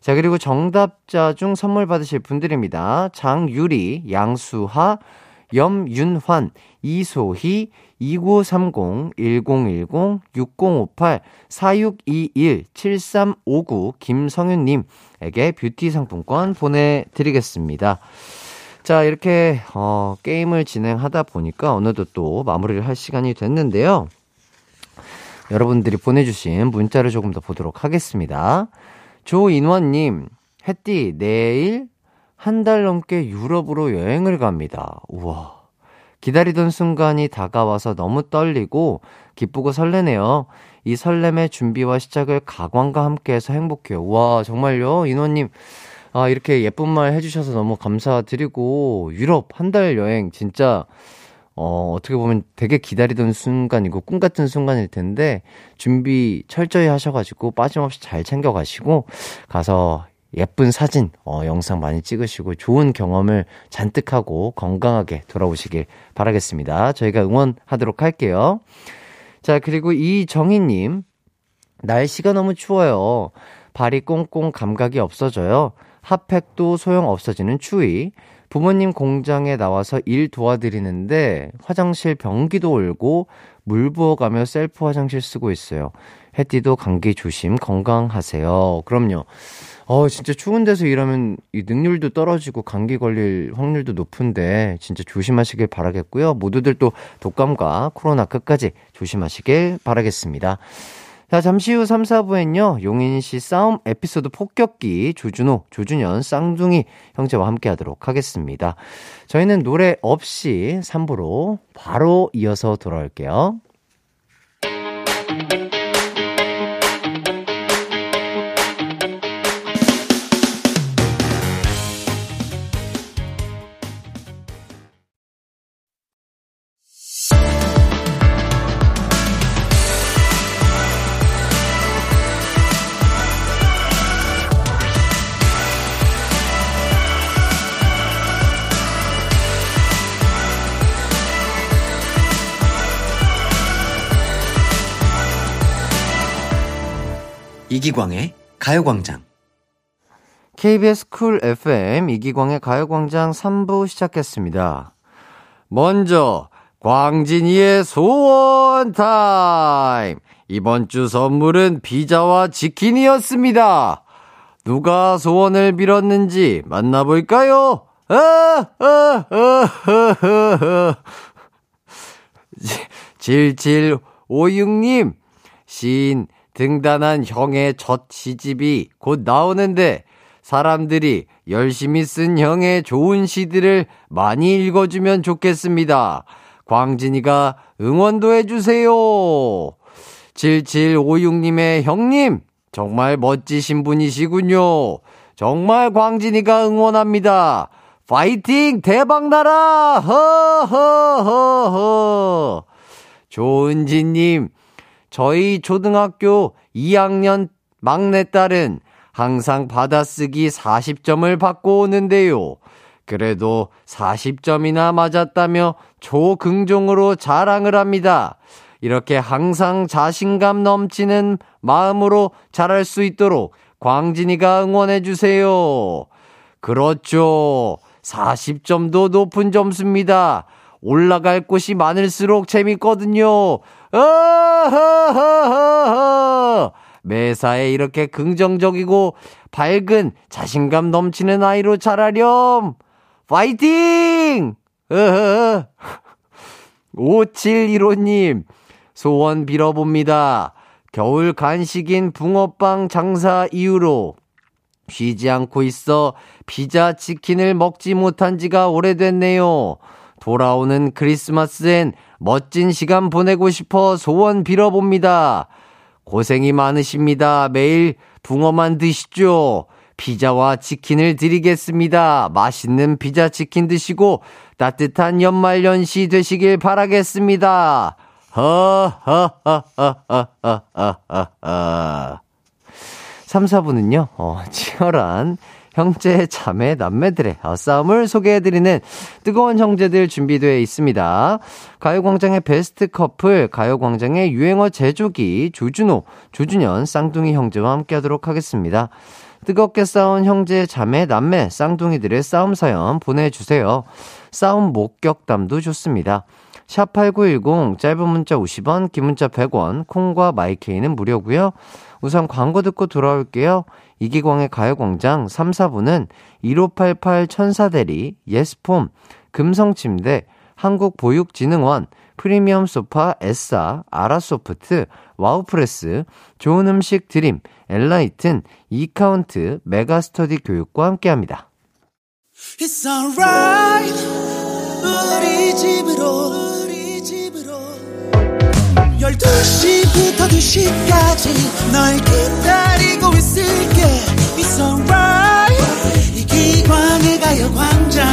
[SPEAKER 1] 자, 그리고 정답자 중 선물 받으실 분들입니다. 장유리, 양수하, 염윤환, 이소희, 2930, 1010, 6058, 4621, 7359, 김성윤님에게 뷰티 상품권 보내드리겠습니다. 자, 이렇게, 어, 게임을 진행하다 보니까 어느덧 또 마무리를 할 시간이 됐는데요. 여러분들이 보내주신 문자를 조금 더 보도록 하겠습니다. 조인원님, 햇띠, 내일 한 달 넘게 유럽으로 여행을 갑니다. 우와. 기다리던 순간이 다가와서 너무 떨리고 기쁘고 설레네요. 이 설렘의 준비와 시작을 가광과 함께해서 행복해요. 와 정말요, 인원님. 아 이렇게 예쁜 말 해주셔서 너무 감사드리고 유럽 한 달 여행 진짜 어 어떻게 보면 되게 기다리던 순간이고 꿈 같은 순간일 텐데 준비 철저히 하셔가지고 빠짐없이 잘 챙겨가시고 가서 예쁜 사진, 어, 영상 많이 찍으시고 좋은 경험을 잔뜩 하고 건강하게 돌아오시길 바라겠습니다. 저희가 응원하도록 할게요. 자, 그리고 이정희님, 날씨가 너무 추워요. 발이 꽁꽁 감각이 없어져요. 핫팩도 소용 없어지는 추위. 부모님 공장에 나와서 일 도와드리는데 화장실 변기도 올고 물 부어가며 셀프 화장실 쓰고 있어요. 해띠도 감기 조심 건강하세요. 그럼요. 어, 진짜 추운 데서 일하면 이 능률도 떨어지고 감기 걸릴 확률도 높은데 진짜 조심하시길 바라겠고요. 모두들 또 독감과 코로나 끝까지 조심하시길 바라겠습니다. 자, 잠시 후 3, 4부엔요, 용인 씨 싸움 에피소드 폭격기, 조준호, 조준현, 쌍둥이 형제와 함께 하도록 하겠습니다. 저희는 노래 없이 3부로 바로 이어서 돌아올게요.
[SPEAKER 6] 이기광의 가요광장.
[SPEAKER 1] KBS Cool FM 이기광의 가요광장 3부 시작했습니다. 먼저, 광진이의 소원 타임! 이번 주 선물은 피자와 치킨이었습니다. 누가 소원을 빌었는지 만나볼까요? 아, 아, 아, 아, 아. 7756님, 시인 등단한 형의 첫 시집이 곧 나오는데 사람들이 열심히 쓴 형의 좋은 시들을 많이 읽어주면 좋겠습니다. 광진이가 응원도 해주세요. 7756님의 형님, 정말 멋지신 분이시군요. 정말 광진이가 응원합니다. 파이팅! 대박나라! 허허허허! 조은지님, 저희 초등학교 2학년 막내딸은 항상 받아쓰기 40점을 받고 오는데요. 그래도 40점이나 맞았다며 초긍정으로 자랑을 합니다. 이렇게 항상 자신감 넘치는 마음으로 잘할 수 있도록 광진이가 응원해주세요. 그렇죠. 40점도 높은 점수입니다. 올라갈 곳이 많을수록 재밌거든요. 매사에 이렇게 긍정적이고 밝은 자신감 넘치는 아이로 자라렴. 파이팅! 어허. 5715님, 소원 빌어봅니다. 겨울 간식인 붕어빵 장사 이후로 쉬지 않고 있어 피자 치킨을 먹지 못한 지가 오래됐네요. 돌아오는 크리스마스엔 멋진 시간 보내고 싶어 소원 빌어봅니다. 고생이 많으십니다. 매일 붕어만 드시죠. 피자와 치킨을 드리겠습니다. 맛있는 피자 치킨 드시고 따뜻한 연말연시 되시길 바라겠습니다. 허허허허허허허 3, 4부는요, 어, 치열한 형제, 자매, 남매들의 어, 싸움을 소개해드리는 뜨거운 형제들 준비되어 있습니다. 가요광장의 베스트 커플, 가요광장의 유행어 제조기, 조준호, 조준현, 쌍둥이 형제와 함께 하도록 하겠습니다. 뜨겁게 싸운 형제, 자매, 남매, 쌍둥이들의 싸움 사연 보내주세요. 싸움 목격담도 좋습니다. 샵8910, 짧은 문자 50원, 긴 문자 100원, 콩과 마이케이는 무료고요 우선 광고 듣고 돌아올게요. 이기광의 가요광장 3, 4부는 1588 천사대리, 예스폼, 금성침대, 한국보육진흥원, 프리미엄 소파 에싸, 아라소프트, 와우프레스, 좋은 음식 드림, 엔라이튼, 이카운트, 메가스터디 교육과 함께합니다.
[SPEAKER 4] It's alright 우리 집으로 12시부터 2시까지 널 기다리고 있을게. It's alright. 이 기광의 가요광장.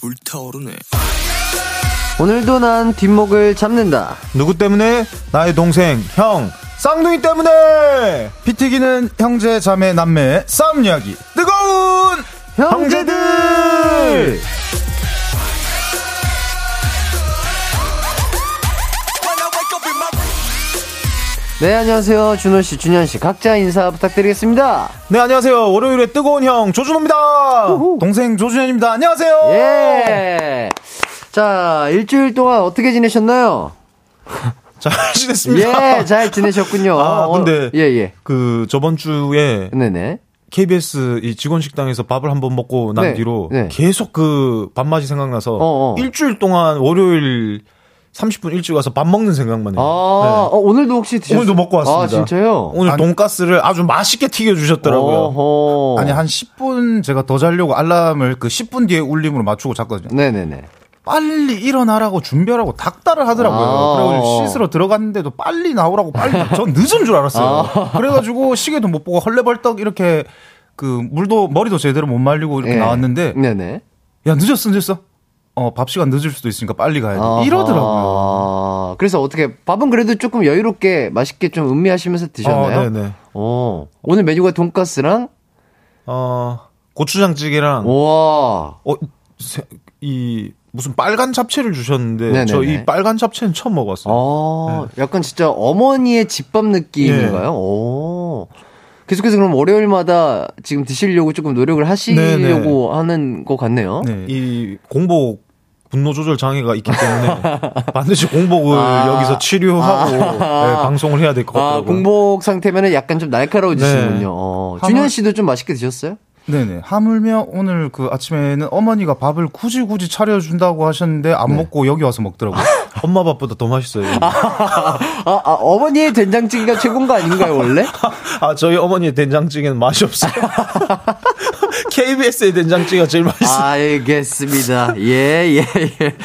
[SPEAKER 4] 불타오르네.
[SPEAKER 1] 오늘도 난 뒷목을 잡는다.
[SPEAKER 7] 누구 때문에? 나의 동생, 형, 쌍둥이 때문에! 피 튀기는 형제, 자매, 남매, 싸움 이야기. 뜨거운! 형제들!
[SPEAKER 1] 네, 안녕하세요. 준호 씨, 준현 씨. 각자 인사 부탁드리겠습니다.
[SPEAKER 7] 네, 안녕하세요. 월요일에 뜨거운 형, 조준호입니다. 동생 조준현입니다. 안녕하세요.
[SPEAKER 1] 예! 자, 일주일 동안 어떻게 지내셨나요?
[SPEAKER 7] 잘 지냈습니다.
[SPEAKER 1] 예, 잘 지내셨군요.
[SPEAKER 7] 아,
[SPEAKER 1] 어,
[SPEAKER 7] 근데
[SPEAKER 1] 예, 예.
[SPEAKER 7] 그 저번 주에
[SPEAKER 1] 네네.
[SPEAKER 7] KBS 이 직원 식당에서 밥을 한번 먹고 난
[SPEAKER 1] 네,
[SPEAKER 7] 뒤로
[SPEAKER 1] 네.
[SPEAKER 7] 계속 그 밥맛이 생각나서
[SPEAKER 1] 어, 어.
[SPEAKER 7] 일주일 동안 월요일 30분 일찍 와서 밥 먹는 생각만 해요.
[SPEAKER 1] 아,
[SPEAKER 7] 네.
[SPEAKER 1] 어, 오늘도 혹시 드셨어요?
[SPEAKER 7] 오늘도 먹고 왔습니다.
[SPEAKER 1] 아, 진짜요?
[SPEAKER 7] 오늘 돈가스를 아주 맛있게 튀겨 주셨더라고요.
[SPEAKER 1] 어허.
[SPEAKER 7] 아니 한 10분 제가 더 자려고 알람을 그 10분 뒤에 울림으로 맞추고 잤거든요.
[SPEAKER 1] 네네네.
[SPEAKER 7] 빨리 일어나라고 준비하라고 닥달을 하더라고요.
[SPEAKER 1] 아.
[SPEAKER 7] 그래가지고 씻으러 들어갔는데도 빨리 나오라고 빨리. 전 늦은 줄 알았어요.
[SPEAKER 1] 아.
[SPEAKER 7] 그래가지고 시계도 못 보고 헐레벌떡 이렇게 그 물도 머리도 제대로 못 말리고 이렇게
[SPEAKER 1] 예.
[SPEAKER 7] 나왔는데
[SPEAKER 1] 네네.
[SPEAKER 7] 야 늦었어 늦었어. 어 밥 시간 늦을 수도 있으니까 빨리 가야 돼.
[SPEAKER 1] 아하.
[SPEAKER 7] 이러더라고요.
[SPEAKER 1] 그래서 어떻게 밥은 그래도 조금 여유롭게 맛있게 좀 음미하시면서 드셨나요?
[SPEAKER 7] 어, 네네.
[SPEAKER 1] 어. 오늘 메뉴가 돈가스랑
[SPEAKER 7] 어 고추장찌개랑
[SPEAKER 1] 우와.
[SPEAKER 7] 어, 세- 이 무슨 빨간 잡채를 주셨는데
[SPEAKER 1] 네네네.
[SPEAKER 7] 저이 빨간 잡채는 처음 먹어봤어요.
[SPEAKER 1] 어, 약간 진짜 어머니의 집밥 느낌인가요?
[SPEAKER 7] 예.
[SPEAKER 1] 오. 계속해서 그럼 월요일마다 지금 드시려고 조금 노력을 하시려고 하는 것 같네요.
[SPEAKER 7] 네. 이 공복 분노 조절 장애가 있기 때문에 반드시 공복을
[SPEAKER 1] 아.
[SPEAKER 7] 여기서 치료하고 네, 방송을 해야 될것
[SPEAKER 1] 아,
[SPEAKER 7] 같더라고요.
[SPEAKER 1] 공복 상태면은 약간 좀 날카로워지시는군요.
[SPEAKER 7] 네.
[SPEAKER 1] 어, 준현 씨도 좀 맛있게 드셨어요?
[SPEAKER 8] 네네. 하물며 오늘 그 아침에는 어머니가 밥을 굳이 굳이 차려준다고 하셨는데 안 먹고 여기 와서 먹더라고요.
[SPEAKER 7] 엄마 밥보다 더 맛있어요.
[SPEAKER 1] 아, 아, 어머니의 된장찌개가 최고인 거 아닌가요, 원래?
[SPEAKER 7] 아 저희 어머니의 된장찌개는 맛이 없어요. KBS의 된장찌개가 제일 맛있어요.
[SPEAKER 1] 알겠습니다. 예, 예, 예.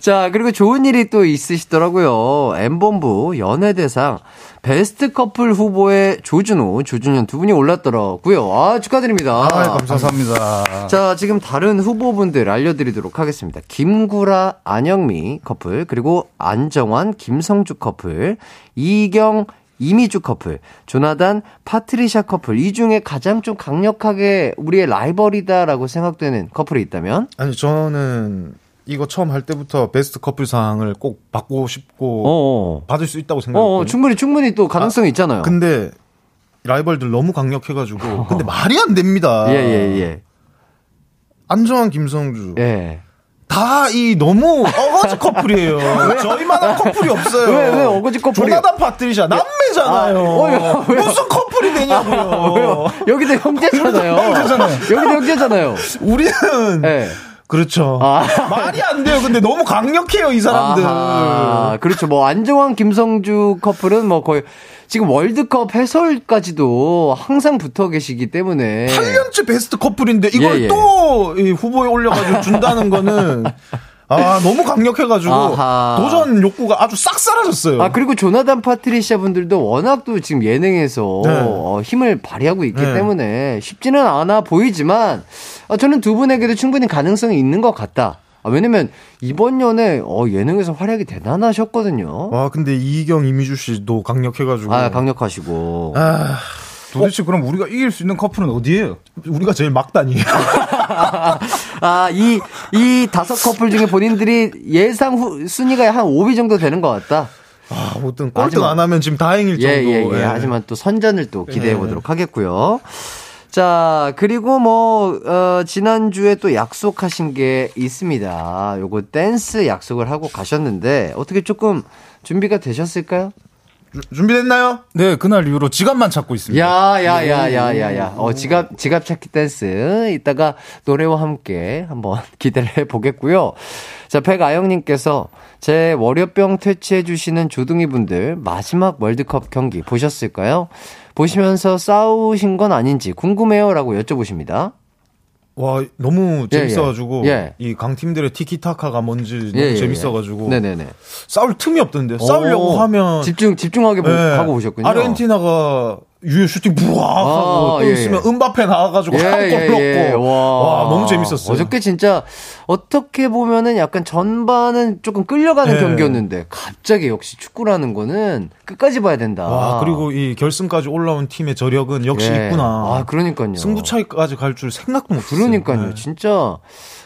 [SPEAKER 1] 자, 그리고 좋은 일이 또 있으시더라고요. M본부 연예대상 베스트 커플 후보에 조준호, 조준현 두 분이 올랐더라고요. 아, 축하드립니다.
[SPEAKER 8] 아, 감사합니다.
[SPEAKER 1] 자, 지금 다른 후보분들 알려드리도록 하겠습니다. 김구라, 안영미 커플, 그리고 안정환, 김성주 커플, 이경, 이미주 커플, 조나단, 파트리샤 커플, 이 중에 가장 좀 강력하게 우리의 라이벌이다라고 생각되는 커플이 있다면?
[SPEAKER 7] 아니 저는 이거 처음 할 때부터 베스트 커플상을 꼭 받고 싶고
[SPEAKER 1] 어,
[SPEAKER 7] 받을 수 있다고
[SPEAKER 1] 어. 어, 충분히, 충분히 또 가능성이 있잖아요.
[SPEAKER 7] 근데 라이벌들 너무 강력해가지고 근데 말이 안 됩니다.
[SPEAKER 1] 예, 예, 예.
[SPEAKER 7] 안정환, 김성주
[SPEAKER 1] 예.
[SPEAKER 7] 다이 너무 어거지 커플이에요. 저희만한 커플이 없어요.
[SPEAKER 1] 왜, 왜 어거지 커플이?
[SPEAKER 7] 조나단 파트리샤 남매잖아요.
[SPEAKER 1] 아, 어, 왜요? 왜요?
[SPEAKER 7] 무슨 커플이 되냐고요.
[SPEAKER 1] 왜요? 여기도 형제잖아요.
[SPEAKER 7] 형제잖아요.
[SPEAKER 1] 여기도 형제잖아요.
[SPEAKER 7] 우리는
[SPEAKER 1] 예.
[SPEAKER 7] 그렇죠.
[SPEAKER 1] 아.
[SPEAKER 7] 말이 안 돼요. 근데 너무 강력해요, 이 사람들.
[SPEAKER 1] 아하, 그렇죠. 뭐 안정환 김성주 커플은 뭐 거의 지금 월드컵 해설까지도 항상 붙어 계시기 때문에
[SPEAKER 7] 8년째 베스트 커플인데 이걸
[SPEAKER 1] 예, 예.
[SPEAKER 7] 또이 후보에 올려가지고 준다는 거는 아 너무 강력해가지고
[SPEAKER 1] 아하.
[SPEAKER 7] 도전 욕구가 아주 싹 사라졌어요.
[SPEAKER 1] 아 그리고 조나단 파트리샤 분들도 워낙 또 지금 예능에서
[SPEAKER 7] 네.
[SPEAKER 1] 어, 힘을 발휘하고 있기
[SPEAKER 7] 네.
[SPEAKER 1] 때문에 쉽지는 않아 보이지만 어, 저는 두 분에게도 충분히 가능성이 있는 것 같다. 아, 왜냐면 이번 연에 어, 예능에서 활약이 대단하셨거든요.
[SPEAKER 7] 와 근데 이경 이미주 씨도 강력해가지고
[SPEAKER 1] 아 강력하시고
[SPEAKER 7] 아,
[SPEAKER 8] 도대체 그럼 우리가 이길 수 있는 커플은 어디예요?
[SPEAKER 7] 우리가 제일 막단이에요.
[SPEAKER 1] 아, 이, 이 다섯 커플 중에 본인들이 예상 후, 순위가 한 5위 정도 되는 것 같다.
[SPEAKER 7] 아, 뭐든 꼴등 안 하면 지금 다행일 정도.
[SPEAKER 1] 예, 예, 예.
[SPEAKER 7] 예.
[SPEAKER 1] 하지만 또 선전을 또 기대해
[SPEAKER 7] 예.
[SPEAKER 1] 보도록 하겠고요. 자, 그리고 뭐, 어, 지난주에 또 약속하신 게 있습니다. 요거 댄스 약속을 하고 가셨는데, 어떻게 조금 준비가 되셨을까요?
[SPEAKER 7] 주- 준비됐나요?
[SPEAKER 8] 네, 그날 이후로 지갑만 찾고 있습니다.
[SPEAKER 1] 야, 야, 야, 야, 야, 야. 어, 지갑, 지갑 찾기 댄스. 이따가 노래와 함께 한번 기대를 해 보겠고요. 자, 백아영님께서 제 월요병 퇴치해 주시는 조둥이 분들 마지막 월드컵 경기 보셨을까요? 보시면서 싸우신 건 아닌지 궁금해요. 라고 여쭤보십니다.
[SPEAKER 7] 와 너무
[SPEAKER 1] 예,
[SPEAKER 7] 재밌어가지고
[SPEAKER 1] 예.
[SPEAKER 7] 이 강팀들의 티키타카가 뭔지 너무
[SPEAKER 1] 예, 예,
[SPEAKER 7] 재밌어가지고
[SPEAKER 1] 예. 네네네.
[SPEAKER 7] 싸울 틈이 없던데 싸우려고
[SPEAKER 1] 오,
[SPEAKER 7] 하면
[SPEAKER 1] 집중, 집중하게 보,
[SPEAKER 7] 예.
[SPEAKER 1] 하고 보셨군요.
[SPEAKER 7] 아르헨티나가 유효 슈팅 부악 하고
[SPEAKER 1] 아,
[SPEAKER 7] 또
[SPEAKER 1] 예,
[SPEAKER 7] 있으면
[SPEAKER 1] 예.
[SPEAKER 7] 은바페 나와가지고 한골 넣고 와, 너무 재밌었어요.
[SPEAKER 1] 어저께 진짜 어떻게 보면은 약간 전반은 조금 끌려가는
[SPEAKER 7] 예.
[SPEAKER 1] 경기였는데 갑자기 역시 축구라는 거는 끝까지 봐야 된다.
[SPEAKER 7] 와 그리고 이 결승까지 올라온 팀의 저력은 역시
[SPEAKER 1] 예.
[SPEAKER 7] 있구나.
[SPEAKER 1] 아, 그러니까요.
[SPEAKER 7] 승부 차이까지 갈 줄 생각도 못했어요.
[SPEAKER 1] 그러니까요.
[SPEAKER 7] 네.
[SPEAKER 1] 진짜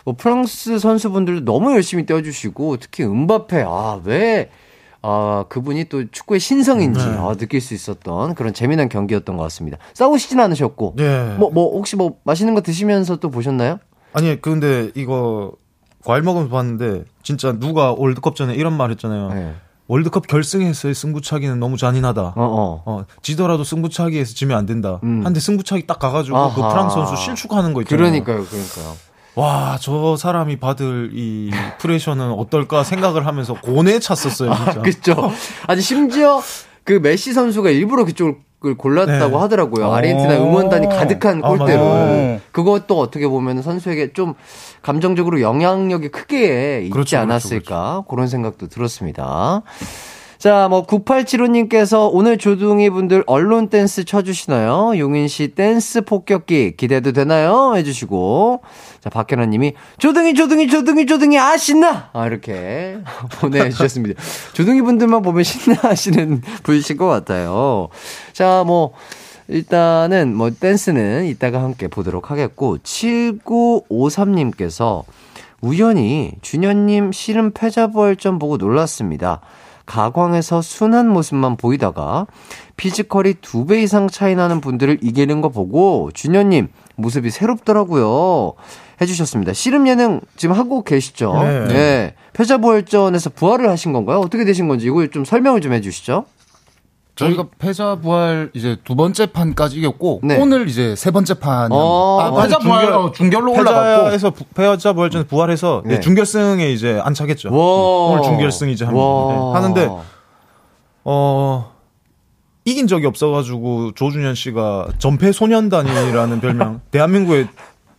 [SPEAKER 1] 뭐 프랑스 선수분들도 너무 열심히 뛰어주시고 특히 은바페 아왜 아, 그분이 또 축구의 신성인지
[SPEAKER 7] 네.
[SPEAKER 1] 아, 느낄 수 있었던 그런 재미난 경기였던 것 같습니다. 싸우시진 않으셨고.
[SPEAKER 7] 예.
[SPEAKER 1] 뭐, 뭐, 혹시 뭐, 맛있는 거 드시면서 또 보셨나요?
[SPEAKER 7] 아니 근데 이거 과일 먹으면서 봤는데 진짜 누가 월드컵 전에 이런 말 했잖아요.
[SPEAKER 1] 네.
[SPEAKER 7] 월드컵 결승에서의 승부차기는 너무 잔인하다.
[SPEAKER 1] 어, 어.
[SPEAKER 7] 어, 지더라도 승부차기에서 지면 안 된다.
[SPEAKER 1] 음.
[SPEAKER 7] 한데 승부차기 딱 가가지고 그
[SPEAKER 1] 아하.
[SPEAKER 7] 프랑스 선수 실축하는 거 있잖아요.
[SPEAKER 1] 그러니까요, 그러니까요.
[SPEAKER 7] 와, 저 사람이 받을 이 프레셔는 어떨까 생각을 하면서 고뇌에 찼었어요, 진짜.
[SPEAKER 1] 그죠. 아니, 심지어 그 메시 선수가 일부러 그쪽을 골랐다고
[SPEAKER 7] 네.
[SPEAKER 1] 하더라고요.
[SPEAKER 8] 오.
[SPEAKER 1] 아르헨티나 응원단이 가득한
[SPEAKER 7] 아,
[SPEAKER 1] 골대로.
[SPEAKER 8] 맞아요.
[SPEAKER 1] 그것도 어떻게 보면 선수에게 좀 감정적으로 영향력이 크게 있지
[SPEAKER 7] 그렇죠,
[SPEAKER 1] 않았을까. 그런 생각도 들었습니다. 자, 뭐, 9875님께서 오늘 조둥이 분들 언론 댄스 쳐주시나요? 용인 씨 댄스 폭격기 기대도 되나요? 해주시고. 자, 박현아 님이 조둥이, 조둥이, 조둥이, 조둥이, 아, 신나! 아, 이렇게 보내주셨습니다. 조둥이 분들만 보면 신나 하시는 분이신 것 같아요. 자, 뭐, 일단은 뭐 댄스는 이따가 함께 보도록 하겠고 7953님께서 우연히 준현님 씨름 패자부활전 보고 놀랐습니다. 가광에서 순한 모습만 보이다가 피지컬이 두 배 이상 차이 나는 분들을 이기는 거 보고 준현님 모습이 새롭더라고요. 해주셨습니다. 씨름 예능 지금 하고 계시죠?
[SPEAKER 7] 네.
[SPEAKER 1] 네. 패자부활전에서 부활을 하신 건가요? 어떻게 되신 건지 이거 좀 설명을 좀 해주시죠.
[SPEAKER 8] 저희가 패자 부활 이제 두 번째 판까지 이겼고
[SPEAKER 1] 네.
[SPEAKER 8] 오늘 이제 세 번째 판이
[SPEAKER 1] 어,
[SPEAKER 8] 아, 패자 부활
[SPEAKER 7] 중결-
[SPEAKER 8] 어, 중결로 올라갔고
[SPEAKER 7] 부- 패자 부활 전에 부활해서
[SPEAKER 1] 네.
[SPEAKER 7] 네, 중결승에 이제 안차겠죠.
[SPEAKER 1] 와.
[SPEAKER 7] 오늘 중결승 이제. 네. 하는데 어 이긴 적이 없어가지고 조준현 씨가 전패 소년단이라는 별명 대한민국에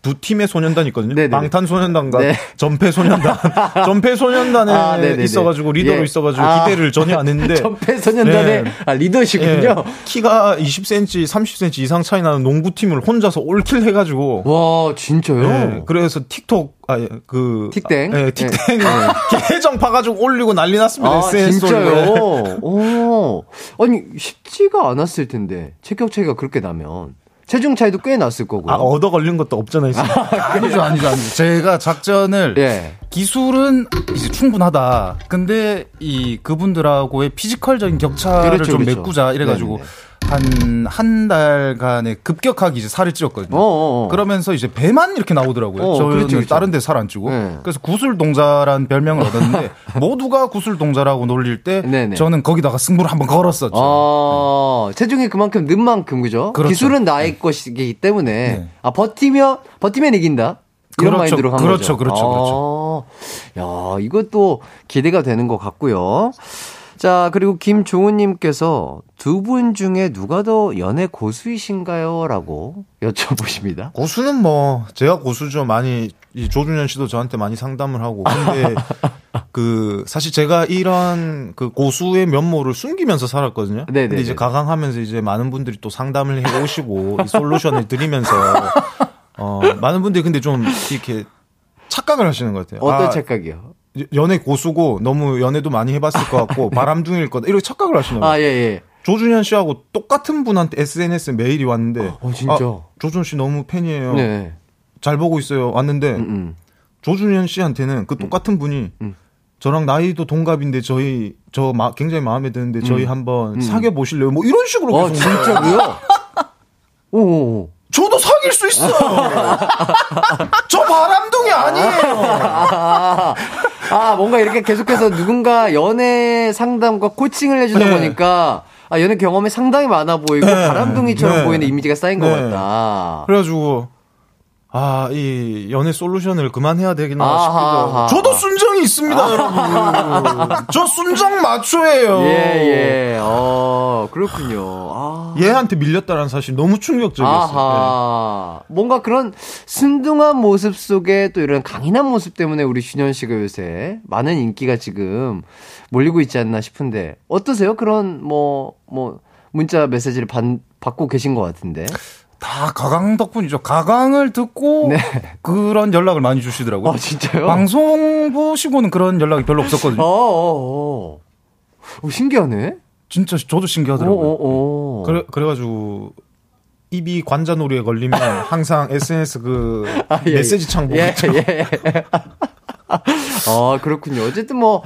[SPEAKER 7] 두 팀의 소년단이 있거든요.
[SPEAKER 1] 네네네.
[SPEAKER 7] 방탄소년단과
[SPEAKER 1] 네.
[SPEAKER 7] 전패소년단. 전패소년단에
[SPEAKER 1] 아.
[SPEAKER 7] 있어가지고 리더로
[SPEAKER 1] 예.
[SPEAKER 7] 있어가지고
[SPEAKER 1] 아.
[SPEAKER 7] 기대를 전혀 안 했는데.
[SPEAKER 1] 전패소년단의
[SPEAKER 7] 네.
[SPEAKER 1] 아, 리더시군요.
[SPEAKER 7] 예, 키가 20cm, 30cm 이상 차이 나는 농구팀을 혼자서 올킬 해가지고.
[SPEAKER 1] 와, 진짜요?
[SPEAKER 7] 예, 그래서 틱톡, 아, 예, 그.
[SPEAKER 1] 틱땡?
[SPEAKER 7] 예, 틱땡. 계정 파가지고 올리고 난리 났습니다.
[SPEAKER 1] 아, 진짜요? 오. 아니, 쉽지가 않았을 텐데. 체격 차이가 그렇게 나면. 체중 차이도 꽤 났을 거고요.
[SPEAKER 7] 아, 얻어 걸린 것도 없잖아요. 지금.
[SPEAKER 8] 아니죠, 아니죠, 아니죠. 제가 작전을
[SPEAKER 1] 예.
[SPEAKER 8] 기술은 이제 충분하다. 근데 이 그분들하고의 physical적인 격차를
[SPEAKER 1] 그렇죠,
[SPEAKER 8] 좀
[SPEAKER 1] 그렇죠.
[SPEAKER 8] 메꾸자 이래가지고 한 한 달간에 급격하게 이제 살을 찌웠거든요.
[SPEAKER 1] 어어어.
[SPEAKER 8] 그러면서 이제 배만 이렇게 나오더라고요.
[SPEAKER 1] 어,
[SPEAKER 8] 저는
[SPEAKER 1] 그렇죠, 그렇죠.
[SPEAKER 8] 다른 데 살 안 찌고.
[SPEAKER 1] 네.
[SPEAKER 8] 그래서 구슬 동자란 별명을 얻었는데 모두가 구슬 동자라고 놀릴 때
[SPEAKER 1] 네네.
[SPEAKER 8] 저는 거기다가 승부를 한번 걸었었죠.
[SPEAKER 1] 아, 체중이 그만큼 는 만큼, 그죠?
[SPEAKER 8] 그렇죠.
[SPEAKER 1] 기술은 나의 것이기 때문에.
[SPEAKER 8] 네.
[SPEAKER 1] 아, 버티면, 버티면 이긴다? 이런
[SPEAKER 8] 그렇죠,
[SPEAKER 1] 마인드로 간
[SPEAKER 8] 그렇죠,
[SPEAKER 1] 거죠.
[SPEAKER 8] 그렇죠,
[SPEAKER 1] 아, 야, 이것도 기대가 되는 것 같고요. 자, 그리고 김종훈님께서 두 분 중에 누가 더 연애 고수이신가요? 라고 여쭤보십니다.
[SPEAKER 7] 고수는 뭐 제가 고수죠. 많이 이 조준현 씨도 저한테 많이 상담을 하고 근데 그 사실 제가 이런 그 고수의 면모를 숨기면서 살았거든요.
[SPEAKER 1] 네네네.
[SPEAKER 7] 근데 이제 가강하면서 이제 많은 분들이 또 상담을 해 오시고 이 솔루션을 드리면서 어 많은 분들이 근데 좀 이렇게 착각을 하시는 것 같아요.
[SPEAKER 1] 어떤
[SPEAKER 7] 아,
[SPEAKER 1] 착각이요?
[SPEAKER 7] 연애 고수고 너무 연애도 많이 해봤을 것 같고 바람둥이일 거다 이렇게 착각을 하시는 거예요.
[SPEAKER 1] 아, 예, 예.
[SPEAKER 7] 조준현 씨하고 똑같은 분한테 SNS에 메일이 왔는데
[SPEAKER 1] 어, 진짜?
[SPEAKER 7] 아, 조준 씨 너무 팬이에요.
[SPEAKER 1] 네.
[SPEAKER 7] 잘 보고 있어요. 왔는데
[SPEAKER 1] 음, 음.
[SPEAKER 7] 조준현 씨한테는 그 똑같은 분이 저랑 나이도 동갑인데 저희 저 마- 굉장히 마음에 드는데 저희 한번 사귀어 보실래요? 뭐 이런 식으로
[SPEAKER 1] 어,
[SPEAKER 7] 계속.
[SPEAKER 1] 진짜로요? 오.
[SPEAKER 7] 저도 사귈 수 있어요. 저 바람둥이 아니에요.
[SPEAKER 1] 아, 아, 뭔가 이렇게 계속해서 누군가 연애 상담과 코칭을 해주다
[SPEAKER 7] 네.
[SPEAKER 1] 보니까 아, 연애 경험이 상당히 많아 보이고
[SPEAKER 7] 네.
[SPEAKER 1] 바람둥이처럼
[SPEAKER 7] 네.
[SPEAKER 1] 보이는 이미지가 쌓인 것
[SPEAKER 7] 네.
[SPEAKER 1] 같다.
[SPEAKER 7] 그래가지고 아, 이 연애 솔루션을 그만해야 되겠나. 싶기도. 저도 순 정이 있습니다, 여러분. 저 순정 마초예요.
[SPEAKER 1] 예, 예. 어, 그렇군요. 아.
[SPEAKER 7] 얘한테 밀렸다는 사실 너무 충격적이었어요.
[SPEAKER 1] 아하. 뭔가 그런 순둥한 모습 속에 또 이런 강인한 모습 때문에 우리 준현 씨가 요새 많은 인기가 지금 몰리고 있지 않나 싶은데 어떠세요? 그런 뭐, 뭐, 문자 메시지를 받, 받고 계신 것 같은데.
[SPEAKER 8] 다 가강 덕분이죠. 가강을 듣고
[SPEAKER 1] 네.
[SPEAKER 8] 그런 연락을 많이 주시더라고요.
[SPEAKER 1] 아, 진짜요?
[SPEAKER 8] 방송 보시고는 그런 연락이 별로 없었거든요.
[SPEAKER 1] 어, 어, 어. 오, 신기하네?
[SPEAKER 8] 진짜 저도
[SPEAKER 1] 어,
[SPEAKER 8] 신기하더라고요.
[SPEAKER 1] 어, 어.
[SPEAKER 7] 그래, 그래가지고, 입이 관자놀이에 걸리면 항상 SNS 그
[SPEAKER 1] 아, 예,
[SPEAKER 7] 메시지 창 보고
[SPEAKER 1] 예,
[SPEAKER 7] 있죠.
[SPEAKER 1] 예. 어, 그렇군요. 어쨌든 뭐,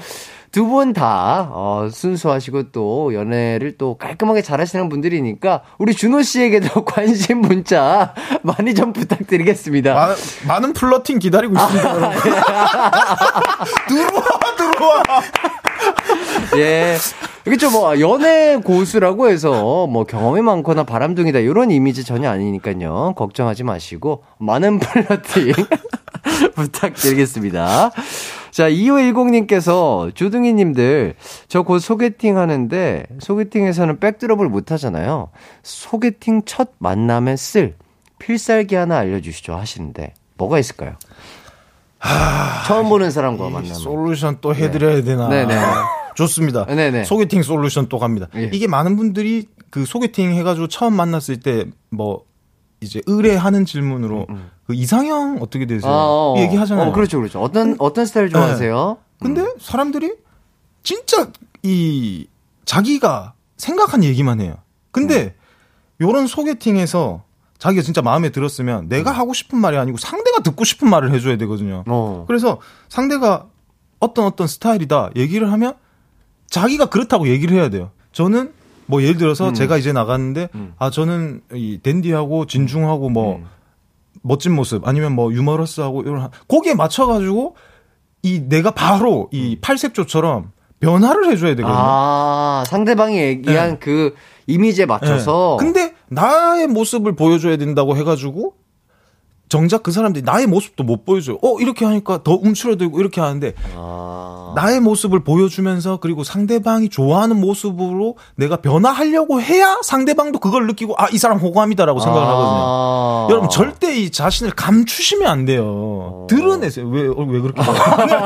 [SPEAKER 1] 두 분 다, 어, 순수하시고 또 연애를 또 깔끔하게 잘 하시는 분들이니까, 우리 준호 씨에게도 관심 문자 많이 좀 부탁드리겠습니다.
[SPEAKER 7] 많은, 많은 플러팅 기다리고 있습니다,
[SPEAKER 1] 아,
[SPEAKER 7] 여러분. 들어와, 들어와.
[SPEAKER 1] 예. 이게 좀 뭐, 연애 고수라고 해서 뭐 경험이 많거나 바람둥이다, 이런 이미지 전혀 아니니까요. 걱정하지 마시고, 많은 플러팅 부탁드리겠습니다. 자, 2510님께서 주둥이님들, 저 곧 소개팅 하는데, 소개팅에서는 백드롭을 못 하잖아요. 소개팅 첫 만남에 쓸 필살기 하나 알려주시죠 하시는데, 뭐가 있을까요? 처음 보는 사람과 만나면.
[SPEAKER 7] 솔루션 또 해드려야 되나.
[SPEAKER 1] 네네.
[SPEAKER 7] 좋습니다.
[SPEAKER 1] 네네.
[SPEAKER 7] 소개팅 솔루션 또 갑니다.
[SPEAKER 1] 예.
[SPEAKER 7] 이게 많은 분들이 그 소개팅 해가지고 처음 만났을 때 뭐 이제 의뢰하는 질문으로 그 이상형 어떻게 되세요?
[SPEAKER 1] 음, 아, 어, 어.
[SPEAKER 7] 얘기하잖아요.
[SPEAKER 1] 어, 그렇죠, 그렇죠. 어떤, 어떤 스타일 좋아하세요?
[SPEAKER 7] 근데 사람들이 진짜 이 자기가 생각한 얘기만 해요. 근데 요런 소개팅에서 자기가 진짜 마음에 들었으면 내가 하고 싶은 말이 아니고 상대가 듣고 싶은 말을 해줘야 되거든요.
[SPEAKER 1] 어.
[SPEAKER 7] 그래서 상대가 어떤 어떤 스타일이다 얘기를 하면 자기가 그렇다고 얘기를 해야 돼요. 저는 뭐 예를 들어서
[SPEAKER 1] 음.
[SPEAKER 7] 제가 이제 나갔는데 아 저는 이 댄디하고 진중하고 뭐
[SPEAKER 1] 음.
[SPEAKER 7] 멋진 모습 아니면 뭐 유머러스하고 이런 거기에 맞춰 가지고 이 내가 바로 이 팔색조처럼 변화를 해줘야 되거든요.
[SPEAKER 1] 음. 아, 상대방이 얘기한
[SPEAKER 7] 네.
[SPEAKER 1] 그 이미지에 맞춰서.
[SPEAKER 7] 네. 근데 나의 모습을 보여줘야 된다고 해가지고 정작 그 사람들이 나의 모습도 못 보여줘요. 어 이렇게 하니까 더 움츠러들고 이렇게 하는데
[SPEAKER 1] 아.
[SPEAKER 7] 나의 모습을 보여주면서 그리고 상대방이 좋아하는 모습으로 내가 변화하려고 해야 상대방도 그걸 느끼고 아 이 사람 호감이다라고 생각을 하거든요.
[SPEAKER 1] 아.
[SPEAKER 7] 여러분 절대 이 자신을 감추시면 안 돼요. 드러내세요. 왜왜 그렇게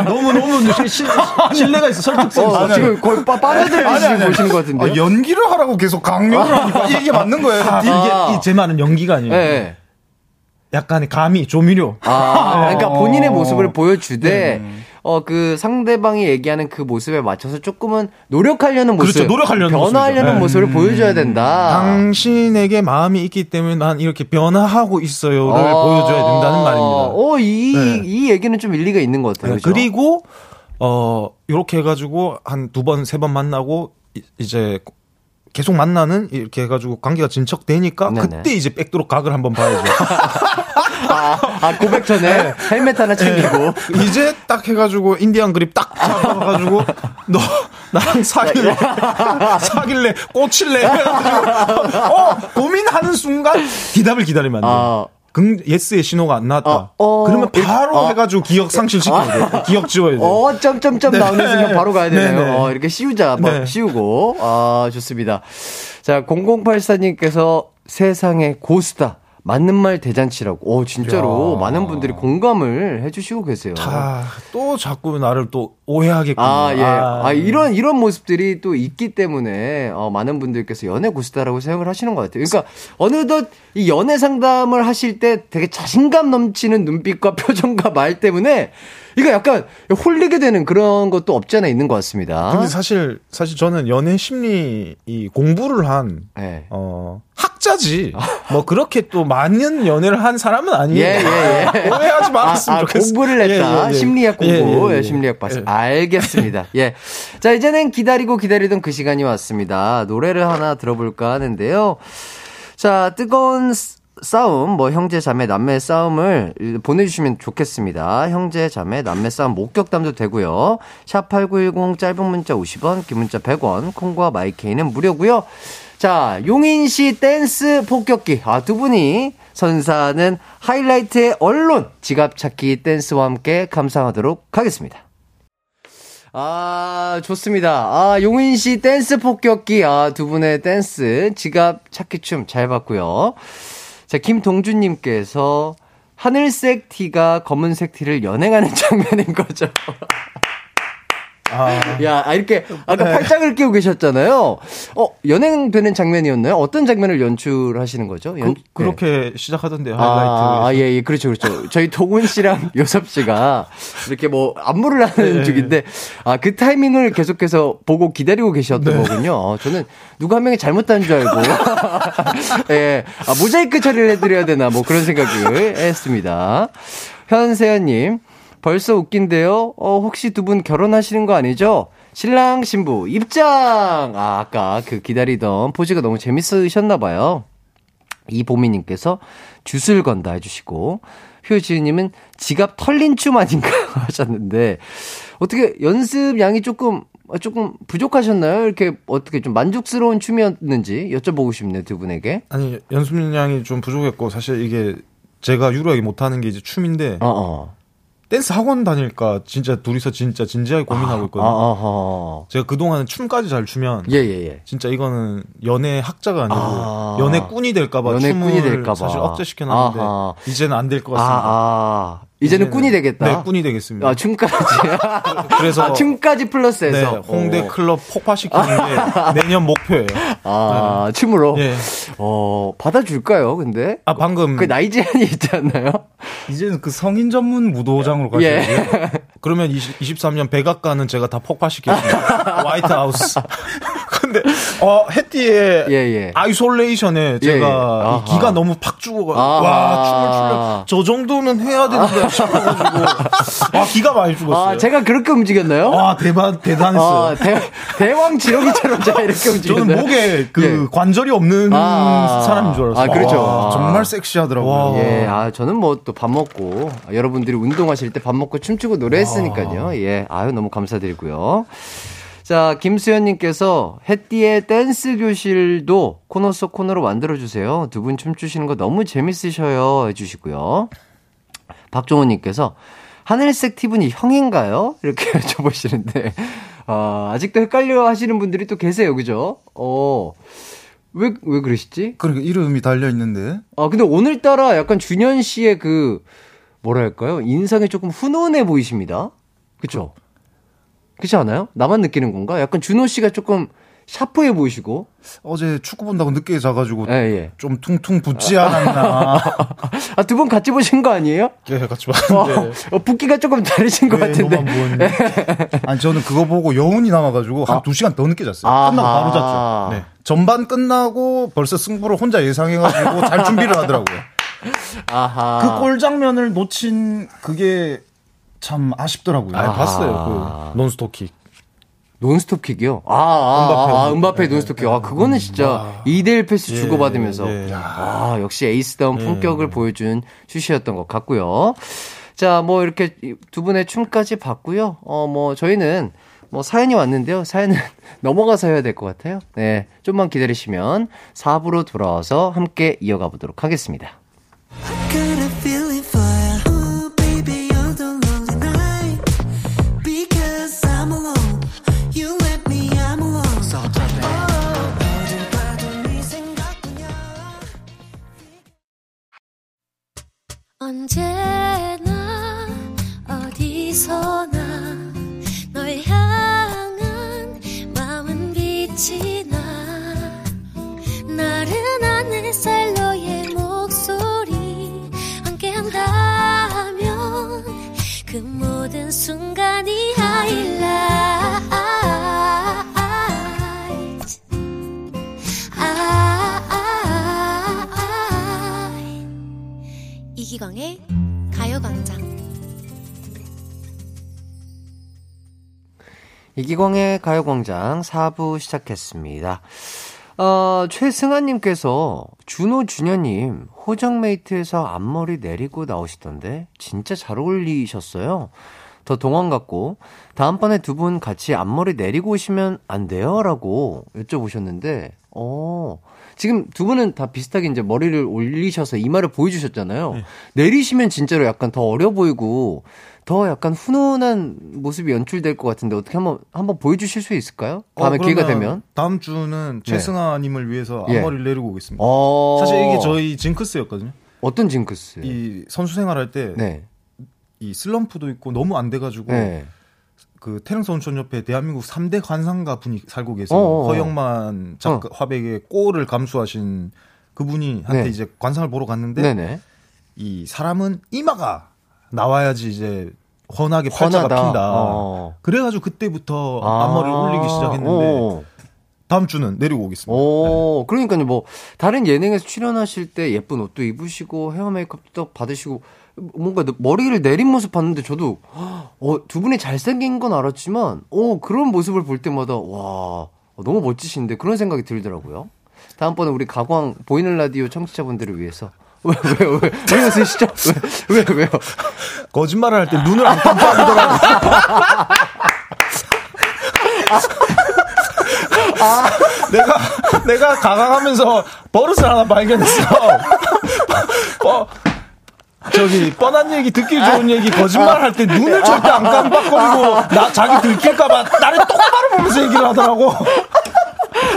[SPEAKER 7] 너무 너무 시- 시- 신뢰가 있어 설득성 있어.
[SPEAKER 1] 어, 지금 거의 빠, 빠져들고 보시는 것 같은데.
[SPEAKER 8] 아, 연기를 하라고 계속 강요를 하니까 이게 맞는 거예요.
[SPEAKER 7] 이게 이제 말은 연기가 아니에요.
[SPEAKER 1] 네.
[SPEAKER 7] 약간의 감이 조미료.
[SPEAKER 1] 아, 그러니까 본인의 모습을 보여주되,
[SPEAKER 7] 네.
[SPEAKER 1] 어, 그 상대방이 얘기하는 그 모습에 맞춰서 조금은 노력하려는 모습.
[SPEAKER 7] 그렇죠, 노력하려는
[SPEAKER 1] 변화하려는
[SPEAKER 7] 모습이죠.
[SPEAKER 1] 모습을 보여줘야 된다.
[SPEAKER 7] 당신에게 마음이 있기 때문에 난 이렇게 변화하고 있어요를
[SPEAKER 1] 아,
[SPEAKER 7] 보여줘야 된다는 말입니다.
[SPEAKER 1] 어, 이,
[SPEAKER 7] 네.
[SPEAKER 1] 이 얘기는 좀 일리가 있는 것 같아요. 그죠?
[SPEAKER 7] 그리고 어 요렇게 해가지고 한 두 번 세 번 만나고 이- 이제 계속 만나는 이렇게 해가지고 관계가 진척되니까
[SPEAKER 1] 네네.
[SPEAKER 7] 그때 이제 백도로 각을 한번 봐야죠.
[SPEAKER 1] 아, 아, 고백 전에 헬멧 하나 챙기고.
[SPEAKER 7] 이제 딱 해가지고 인디안 그립 딱 잡아가지고 너 나랑 사귈래 사귈래 꽂힐래 어 고민하는 순간 기답을 기다리면 안 돼.
[SPEAKER 1] 아,
[SPEAKER 7] 긍 예스의 신호가 안 나왔다.
[SPEAKER 1] 어, 어,
[SPEAKER 7] 그러면 바로
[SPEAKER 1] 어.
[SPEAKER 7] 해가지고 기억 상실시켜야 돼. 기억 지워야 돼.
[SPEAKER 1] 어, 점점점
[SPEAKER 7] 네.
[SPEAKER 1] 나오는 순간 바로 가야 되네요.
[SPEAKER 7] 네, 네.
[SPEAKER 1] 어, 이렇게 씌우자, 뭐,
[SPEAKER 7] 네.
[SPEAKER 1] 씌우고. 아, 좋습니다. 자, 0084님께서 세상에 고수다. 맞는 말 대잔치라고. 오, 진짜로
[SPEAKER 7] 야.
[SPEAKER 1] 많은 분들이 공감을 해주시고 계세요.
[SPEAKER 7] 다, 또 자꾸 나를 또 오해하겠군요.
[SPEAKER 1] 아, 예. 아, 이런, 이런 모습들이 또 있기 때문에, 어, 많은 분들께서 연애 고수다라고 생각을 하시는 것 같아요. 그러니까, 어느덧 이 연애 상담을 하실 때 되게 자신감 넘치는 눈빛과 표정과 말 때문에, 이거 약간 홀리게 되는 그런 것도 없지 않아 있는 것 같습니다.
[SPEAKER 7] 근데 사실, 사실 저는 연애 심리, 이 공부를 한,
[SPEAKER 1] 예.
[SPEAKER 7] 어, 학자지. 뭐 그렇게 또 많은 연애를 한 사람은 아니에요.
[SPEAKER 1] 예, 예, 예.
[SPEAKER 7] 오해하지 말았으면
[SPEAKER 1] 아, 아,
[SPEAKER 7] 좋겠어.
[SPEAKER 1] 공부를 했다.
[SPEAKER 7] 예, 예, 예.
[SPEAKER 1] 심리학 공부. 심리학 봤어.
[SPEAKER 7] 예.
[SPEAKER 1] 알겠습니다. 예. 자, 이제는 기다리고 기다리던 그 시간이 왔습니다. 노래를 하나 들어볼까 하는데요. 자, 뜨거운 스- 싸움, 뭐, 형제, 자매, 남매 싸움을 보내주시면 좋겠습니다. 형제, 자매, 남매 싸움 목격담도 되고요. 샵 8910 짧은 문자 50원, 긴 문자 100원, 콩과 마이케이는 무료고요 자, 용인 시 댄스 폭격기. 아, 두 분이 선사하는 하이라이트의 언론 지갑 찾기 댄스와 함께 감상하도록 하겠습니다. 아, 좋습니다. 아, 용인 시 댄스 폭격기. 아, 두 분의 댄스 지갑 찾기 춤 잘 봤고요. 자, 김동준님께서 하늘색 티가 검은색 티를 연행하는 장면인 거죠. 야, 아, 이렇게, 아까
[SPEAKER 7] 네.
[SPEAKER 1] 팔짱을 끼고 계셨잖아요. 어, 연행되는 장면이었나요? 어떤 장면을 연출하시는 거죠? 연,
[SPEAKER 7] 그, 렇게 시작하던데요,
[SPEAKER 1] 아, 아,
[SPEAKER 7] 하이라이트.
[SPEAKER 1] 예, 예, 그렇죠, 그렇죠. 저희 동훈 씨랑 요섭 씨가 이렇게 뭐 안무를 하는
[SPEAKER 7] 네.
[SPEAKER 1] 중인데, 아, 그 타이밍을 계속해서 보고 기다리고 계셨던
[SPEAKER 7] 네.
[SPEAKER 1] 거군요. 어, 저는 누가 한 명이 잘못한 줄 알고, 예, 아, 모자이크 처리를 해드려야 되나, 뭐 그런 생각을 했습니다. 현세연님, 벌써 웃긴데요? 어, 혹시 두 분 결혼하시는 거 아니죠? 신랑, 신부, 입장! 아, 아까 그 기다리던 포즈가 너무 재밌으셨나 봐요. 이보미님께서 슛을 건다 해주시고, 효지님은 지갑 털린 춤 아닌가 하셨는데, 어떻게 연습 양이 조금, 어, 조금 부족하셨나요? 이렇게 어떻게 좀 만족스러운 춤이었는지 여쭤보고 싶네요, 두 분에게.
[SPEAKER 7] 아니, 연습량이 좀 부족했고, 사실 이게 제가 유일하게 못하는 게 이제 춤인데,
[SPEAKER 1] 어, 어.
[SPEAKER 7] 댄스 학원 다닐까 진짜 둘이서 진짜 진지하게 고민하고
[SPEAKER 1] 아,
[SPEAKER 7] 있거든요.
[SPEAKER 1] 어허.
[SPEAKER 7] 제가 그동안은 춤까지 잘 추면,
[SPEAKER 1] 예, 예, 예.
[SPEAKER 7] 진짜 이거는 연애 학자가 아니고
[SPEAKER 1] 아.
[SPEAKER 7] 연애 꾼이 될까봐
[SPEAKER 1] 연애꾼이
[SPEAKER 7] 춤을
[SPEAKER 1] 될까 봐.
[SPEAKER 7] 사실 억제시켜 놨는데
[SPEAKER 1] 아하.
[SPEAKER 7] 이제는 안 될것
[SPEAKER 1] 아,
[SPEAKER 7] 같습니다.
[SPEAKER 1] 아. 이제는 꾼이 되겠다.
[SPEAKER 7] 네, 꾼이 되겠습니다.
[SPEAKER 1] 아, 춤까지.
[SPEAKER 7] 그래서
[SPEAKER 1] 아, 춤까지
[SPEAKER 7] 네,
[SPEAKER 1] 플러스해서.
[SPEAKER 7] 홍대
[SPEAKER 1] 어.
[SPEAKER 7] 클럽 폭파시키는 게 내년 목표예요.
[SPEAKER 1] 아, 춤으로.
[SPEAKER 7] 예.
[SPEAKER 1] 어, 받아줄까요, 근데?
[SPEAKER 7] 아 방금
[SPEAKER 1] 그 나이 제한이 있지 않나요?
[SPEAKER 8] 이제는 그 성인 전문 무도장으로 가셔야
[SPEAKER 1] 예.
[SPEAKER 8] 돼요.
[SPEAKER 7] 그러면 20, 23년 백악관은 제가 다 폭파시켰습니다. White House. 근데 어 해띠의
[SPEAKER 1] 예, 예.
[SPEAKER 7] isolation에 제가
[SPEAKER 1] 예, 예.
[SPEAKER 7] 이
[SPEAKER 1] 아하.
[SPEAKER 7] 기가 너무 팍 죽어가
[SPEAKER 1] 아하.
[SPEAKER 7] 와 춤을 추려 저 정도는 해야 되는데 싶어가지고 와 기가 많이 죽었어요.
[SPEAKER 1] 아, 제가 그렇게 움직였나요?
[SPEAKER 7] 와 대박 대단했어요.
[SPEAKER 1] 아, 대, 대왕 지렁이처럼 제가 이렇게 움직였나요?
[SPEAKER 7] 저는 목에 그
[SPEAKER 1] 예.
[SPEAKER 7] 관절이 없는
[SPEAKER 1] 아.
[SPEAKER 7] 사람인 줄 알았어요.
[SPEAKER 1] 아, 그렇죠.
[SPEAKER 7] 와,
[SPEAKER 1] 아.
[SPEAKER 8] 정말 섹시하더라고요.
[SPEAKER 7] 와.
[SPEAKER 1] 예, 아, 저는 뭐 또 밥 먹고, 아, 여러분들이 운동하실 때 밥 먹고 춤추고 노래했으니까요. 예, 아유, 너무 감사드리고요. 자, 김수현님께서 햇띠의 댄스 교실도 코너 속 코너로 만들어주세요. 두 분 춤추시는 거 너무 재밌으셔요. 해주시고요. 박종호님께서 하늘색 티분이 형인가요? 이렇게 여쭤보시는데, 아, 아직도 헷갈려 하시는 분들이 또 계세요. 그죠? 어, 왜, 왜 그러시지?
[SPEAKER 8] 그러니까 이름이 달려 있는데.
[SPEAKER 1] 아, 근데 오늘따라 약간 준현 씨의 그, 뭐랄까요? 인상이 조금 훈훈해 보이십니다. 그쵸? 그 렇지 않아요? 나만 느끼는 건가? 약간 준호 씨가 조금 샤프해 보이시고.
[SPEAKER 8] 어제 축구 본다고 늦게 자가지고
[SPEAKER 1] 예, 예.
[SPEAKER 8] 좀 퉁퉁 붓지 않았나.
[SPEAKER 1] 아, 두 분 같이 보신 거 아니에요?
[SPEAKER 8] 예, 같이
[SPEAKER 1] 어,
[SPEAKER 8] 봤는데.
[SPEAKER 1] 어, 붓기가 조금 다르신 것 같은데.
[SPEAKER 8] 너만 부었네. 아니 저는 그거 보고 여운이 남아가지고 한두 시간 더 늦게 잤어요.
[SPEAKER 1] 아하.
[SPEAKER 8] 끝나고 바로 잤죠. 네. 전반 끝나고 벌써 승부를 혼자 예상해가지고 잘 준비를 하더라고요.
[SPEAKER 1] 아하.
[SPEAKER 8] 그 골 장면을 놓친 그게 참 아쉽더라고요.
[SPEAKER 7] 아, 봤어요. 그 논스톱킥.
[SPEAKER 1] 논스톱 킥이요? 아, 아,
[SPEAKER 7] 음바페,
[SPEAKER 1] 아, 아,
[SPEAKER 7] 음바페.
[SPEAKER 1] 음바페 논스톱 킥. 아, 그거는 진짜 2대1 패스
[SPEAKER 7] 예,
[SPEAKER 1] 주고받으면서.
[SPEAKER 7] 예, 예.
[SPEAKER 1] 아, 역시 에이스다운 품격을 보여준 슛이었던 것 같고요. 자, 뭐 이렇게 두 분의 춤까지 봤고요. 어, 뭐 저희는 뭐 사연이 왔는데요. 사연은 넘어가서 해야 될 것 같아요. 네. 좀만 기다리시면 4부로 돌아와서 함께 이어가 보도록 하겠습니다.
[SPEAKER 9] 모든 순간이 이기광의 가요광장
[SPEAKER 1] 이기광의 가요광장 4부 시작했습니다. 어, 최승아님께서 준호 준현님 호정메이트에서 앞머리 내리고 나오시던데 진짜 잘 어울리셨어요. 더 동안 같고 다음번에 두 분 같이 앞머리 내리고 오시면 안 돼요? 라고 여쭤보셨는데 어 지금 두 분은 다 비슷하게 이제 머리를 올리셔서 이마를 보여주셨잖아요. 내리시면 진짜로 약간 더 어려 보이고 더 약간 훈훈한 모습이 연출될 것 같은데 어떻게 한번 한번 보여주실 수 있을까요? 다음에
[SPEAKER 7] 어,
[SPEAKER 1] 기회가 되면.
[SPEAKER 7] 다음 주는
[SPEAKER 1] 네.
[SPEAKER 7] 최승아님을 위해서
[SPEAKER 1] 예.
[SPEAKER 7] 앞머리를 내리고 오겠습니다.
[SPEAKER 1] 어.
[SPEAKER 7] 사실 이게 저희 징크스였거든요.
[SPEAKER 1] 어떤 징크스?
[SPEAKER 7] 이 선수 생활할 때 이
[SPEAKER 1] 네.
[SPEAKER 7] 슬럼프도 있고 너무 안 돼가지고
[SPEAKER 1] 네.
[SPEAKER 7] 그 태릉 선수촌 옆에 대한민국 3대 관상가 분이 살고 계세요.
[SPEAKER 1] 어어어.
[SPEAKER 7] 허영만 작가 화백의 골을 감수하신 그분이 한테
[SPEAKER 1] 네.
[SPEAKER 7] 이제 관상을 보러 갔는데
[SPEAKER 1] 네네.
[SPEAKER 7] 이 사람은 이마가 나와야지 이제 훤하게 팔자가
[SPEAKER 1] 훤하다.
[SPEAKER 7] 핀다.
[SPEAKER 1] 어.
[SPEAKER 7] 그래가지고 그때부터
[SPEAKER 1] 아.
[SPEAKER 7] 앞머리를 올리기 시작했는데
[SPEAKER 1] 어.
[SPEAKER 7] 다음 주는 내리고 오겠습니다.
[SPEAKER 1] 오, 그러니까요, 뭐, 다른 예능에서 출연하실 때 예쁜 옷도 입으시고, 헤어 메이크업도 받으시고, 뭔가 머리를 내린 모습 봤는데 저도, 어, 두 분이 잘생긴 건 알았지만, 어, 그런 모습을 볼 때마다, 와, 너무 멋지신데, 그런 생각이 들더라고요. 다음번에 우리 가광 보이는 라디오 청취자분들을 위해서. 왜, 왜, 왜, 왜 웃으시죠? 왜, 왜, 왜요?
[SPEAKER 7] 거짓말을 할 때 눈을 안 깜빡이더라고. 아, 내가 내가 가강하면서 버릇을 하나 발견했어. 어, 저기 뻔한 얘기 듣기 좋은 얘기 거짓말 할 때 눈을 절대 안 깜빡거리고 나 자기 들킬까봐 나를 똑바로 보면서 얘기를 하더라고.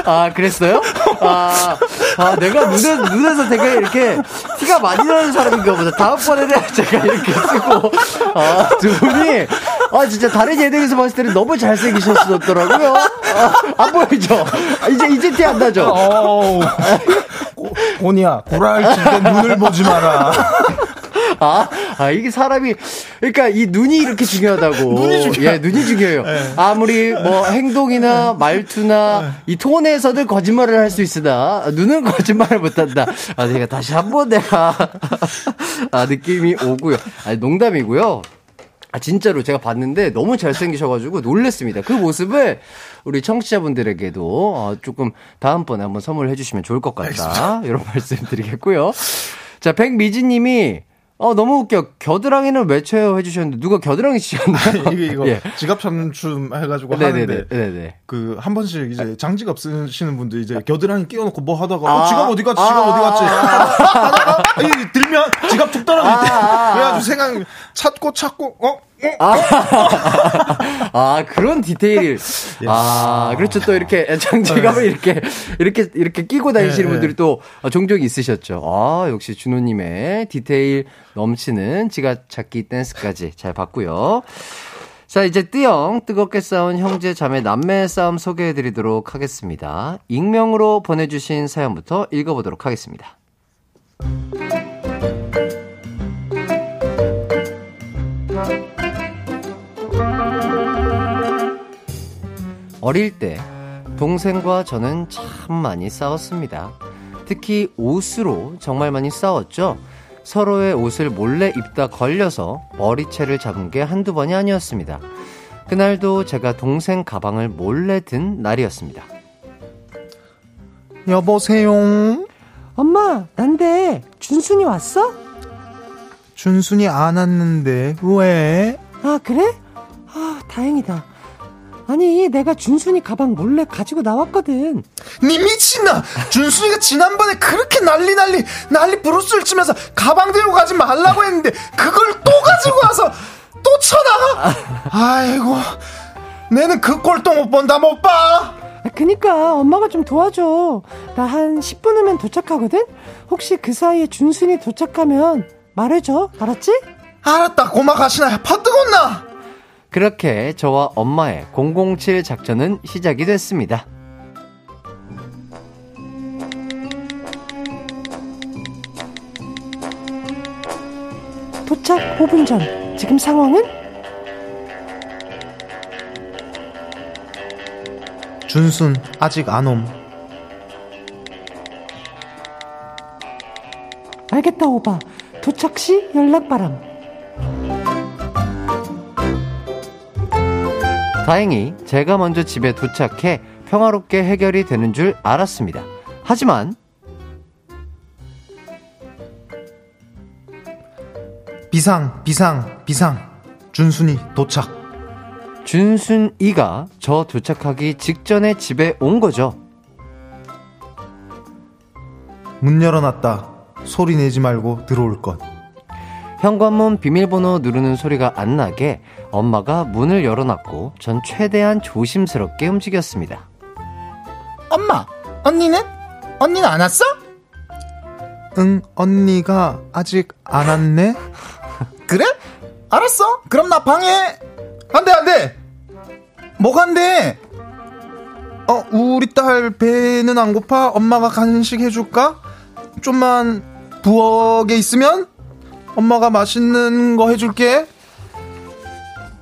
[SPEAKER 1] 아, 그랬어요? 아, 아, 내가 눈에, 눈에서 되게 이렇게 티가 많이 나는 사람인가 보다. 다음번에는 제가 이렇게 쓰고, 아, 두 분이, 아, 진짜 다른 예능에서 봤을 때는 너무 잘생기셨었더라고요. 아, 안 보이죠? 아, 이제, 이제 티 안 나죠?
[SPEAKER 7] 어우, 고- 고니야 구라를 칠때 눈을 보지 마라.
[SPEAKER 1] 아, 아, 이게 사람이, 그러니까 이 눈이 이렇게 중요하다고.
[SPEAKER 7] 눈이 중요해요.
[SPEAKER 1] 예, 눈이 중요해요. 아무리 뭐 행동이나 말투나 이 톤에서는 거짓말을 할 수 있으나, 눈은 거짓말을 못한다. 아, 내가 다시 한 번 내가, 아, 느낌이 오고요. 아니, 농담이고요. 아, 진짜로 제가 봤는데 너무 잘생기셔가지고 놀랬습니다. 그 모습을 우리 청취자분들에게도 어, 조금 다음번에 한번 선물해 주시면 좋을 것 같다. 이런 말씀 드리겠고요. 자, 백미진 님이 어, 너무 웃겨. 겨드랑이는 왜 쳐요? 해주셨는데, 누가 겨드랑이 치셨나요?
[SPEAKER 8] 이게 이거
[SPEAKER 1] 예.
[SPEAKER 8] 지갑 참춤 해가지고
[SPEAKER 1] 네네네.
[SPEAKER 8] 하는데
[SPEAKER 1] 네네.
[SPEAKER 8] 그 한 번씩 이제 장지갑 쓰시는 분들 이제 겨드랑이 끼워놓고 뭐 하다가
[SPEAKER 1] 아.
[SPEAKER 8] 어 지갑 어디 갔지 지갑
[SPEAKER 1] 아.
[SPEAKER 8] 어디 갔지 하다가 이 들면 지갑 툭 떨어질 때
[SPEAKER 1] 아.
[SPEAKER 8] 그래가지고 생각 찾고 찾고 어
[SPEAKER 1] 아, 그런 디테일. 아, 그렇죠. 또 이렇게 장지갑을 이렇게, 이렇게, 이렇게 끼고 다니시는
[SPEAKER 8] 네,
[SPEAKER 1] 분들이 또 종종 있으셨죠. 아, 역시 준호님의 디테일 넘치는 지갑 찾기 댄스까지 잘 봤고요. 자, 이제 띠영, 뜨겁게 싸운 형제, 자매, 남매 싸움 소개해 드리도록 하겠습니다. 익명으로 보내주신 사연부터 읽어보도록 하겠습니다. 어릴 때 동생과 저는 참 많이 싸웠습니다. 특히 옷으로 정말 많이 싸웠죠. 서로의 옷을 몰래 입다 걸려서 머리채를 잡은 게 한두 번이 아니었습니다. 그날도 제가 동생 가방을 몰래 든 날이었습니다.
[SPEAKER 8] 여보세요
[SPEAKER 10] 엄마, 난데 준순이 왔어?
[SPEAKER 8] 준순이 안 왔는데 왜
[SPEAKER 10] 아, 그래? 아, 다행이다. 아니, 내가 준순이 가방 몰래 가지고 나왔거든.
[SPEAKER 8] 니 미친나 준순이가 지난번에 그렇게 난리 난리 난리 브루스를 치면서 가방 들고 가지 말라고 했는데 그걸 또 가지고 와서 또 쳐나가 아이고 내는 그 꼴도 못 본다 못봐
[SPEAKER 10] 아, 그니까 엄마가 좀 도와줘. 나 한 10분 후면 도착하거든? 혹시 그 사이에 준순이 도착하면 말해줘. 알았지?
[SPEAKER 8] 알았다 고마 가시나 퍼뜨겠나
[SPEAKER 1] 그렇게 저와 엄마의 007 작전은 시작이 됐습니다.
[SPEAKER 10] 도착 5분 전. 지금 상황은?
[SPEAKER 8] 준순 아직 안 옴
[SPEAKER 10] 알겠다, 오바. 도착 시 연락 바람.
[SPEAKER 1] 다행히 제가 먼저 집에 도착해 평화롭게 해결이 되는 줄 알았습니다. 하지만
[SPEAKER 8] 비상 비상 비상 준순이 도착
[SPEAKER 1] 준순이가 저 도착하기 직전에 집에 온 거죠.
[SPEAKER 8] 문 열어놨다 소리 내지 말고 들어올 것
[SPEAKER 1] 현관문 비밀번호 누르는 소리가 안 나게 엄마가 문을 열어놨고 전 최대한 조심스럽게 움직였습니다.
[SPEAKER 8] 엄마 언니는? 언니는 안 왔어? 응 언니가 아직 안 왔네 그래? 알았어 그럼 나 방에 안 돼 안 돼 뭐가 안 돼 어 우리 딸 배는 안 고파 엄마가 간식 해줄까 좀만 부엌에 있으면 엄마가 맛있는 거 해줄게.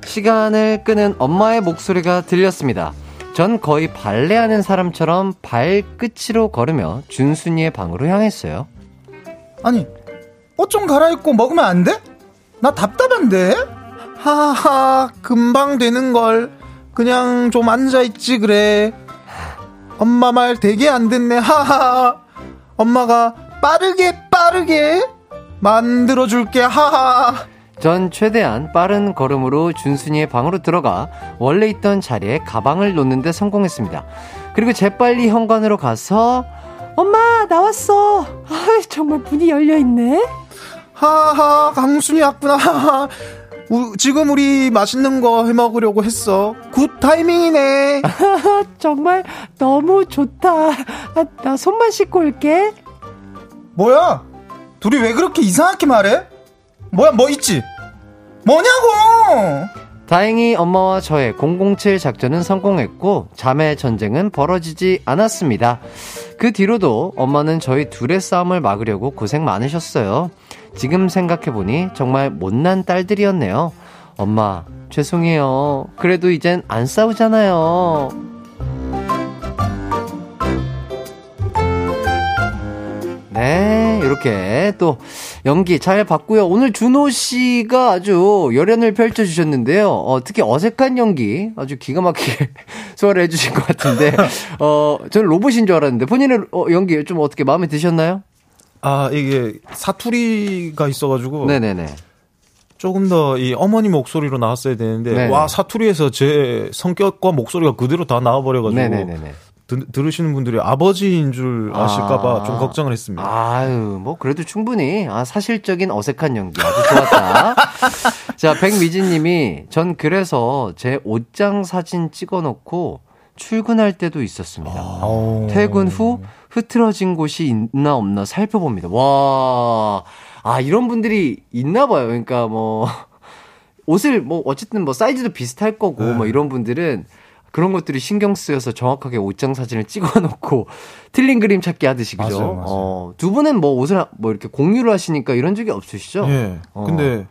[SPEAKER 1] 시간을 끄는 엄마의 목소리가 들렸습니다. 전 거의 발레하는 사람처럼 발끝으로 걸으며 준순이의 방으로 향했어요.
[SPEAKER 8] 아니 옷 좀 갈아입고 먹으면 안 돼? 나 답답한데? 하하 금방 되는 걸. 그냥 좀 앉아 있지 그래. 엄마 말 되게 안 듣네. 하하. 엄마가 빠르게 빠르게 만들어 줄게 하하
[SPEAKER 1] 전 최대한 빠른 걸음으로 준순이의 방으로 들어가 원래 있던 자리에 가방을 놓는데 성공했습니다. 그리고 재빨리 현관으로 가서
[SPEAKER 10] 엄마, 나왔어. 아, 정말 문이 열려 있네.
[SPEAKER 8] 하하 강순이 왔구나 하하 우- 지금 우리 맛있는 거 해 먹으려고 했어 good timing이네
[SPEAKER 10] 정말 너무 좋다. 아, 나 손만 씻고 올게.
[SPEAKER 8] 뭐야? 둘이 왜 그렇게 이상하게 말해? 뭐야, 뭐 있지? 뭐냐고!
[SPEAKER 1] 다행히 엄마와 저의 007 작전은 성공했고 자매 전쟁은 벌어지지 않았습니다. 그 뒤로도 엄마는 저희 둘의 싸움을 막으려고 고생 많으셨어요. 지금 생각해보니 정말 못난 딸들이었네요. 엄마, 죄송해요. 그래도 이젠 안 싸우잖아요. 네, 이렇게 또 연기 잘 봤고요. 오늘 준호 씨가 아주 열연을 펼쳐주셨는데요. 어, 특히 어색한 연기 아주 기가 막히게 소화를 해주신 것 같은데, 어, 저는 로봇인 줄 알았는데 본인의 어, 연기 좀 어떻게 마음에 드셨나요?
[SPEAKER 7] 아 이게 사투리가 있어가지고
[SPEAKER 1] 네네네.
[SPEAKER 7] 조금 더 이 어머니 목소리로 나왔어야 되는데
[SPEAKER 1] 네네.
[SPEAKER 7] 와 사투리에서 제 성격과 목소리가 그대로 다 나와버려가지고
[SPEAKER 1] 네네네네.
[SPEAKER 7] 드- 들으시는 분들이 아버지인 줄 아실까봐
[SPEAKER 1] 아.
[SPEAKER 7] 좀 걱정을 했습니다.
[SPEAKER 1] 아유, 뭐, 그래도 충분히, 아, 사실적인 어색한 연기. 아주 좋았다. 자, 백미진 님이, 전 그래서 제 옷장 사진 찍어 놓고 출근할 때도 있었습니다.
[SPEAKER 8] 어.
[SPEAKER 1] 퇴근 후 흐트러진 곳이 있나 없나 살펴봅니다. 와, 아, 이런 분들이 있나 봐요. 그러니까 뭐, 옷을 뭐, 어쨌든 뭐, 사이즈도 비슷할 거고,
[SPEAKER 7] 네.
[SPEAKER 1] 뭐, 이런 분들은 그런 것들이 신경 쓰여서 정확하게 옷장 사진을 찍어 놓고 틀린 그림 찾기 하듯이, 그죠?
[SPEAKER 8] 맞아요, 맞아요.
[SPEAKER 1] 어, 두 분은 뭐, 옷을 뭐, 이렇게 공유를 하시니까 이런 적이 없으시죠?
[SPEAKER 7] 예.
[SPEAKER 1] 어.
[SPEAKER 7] 근데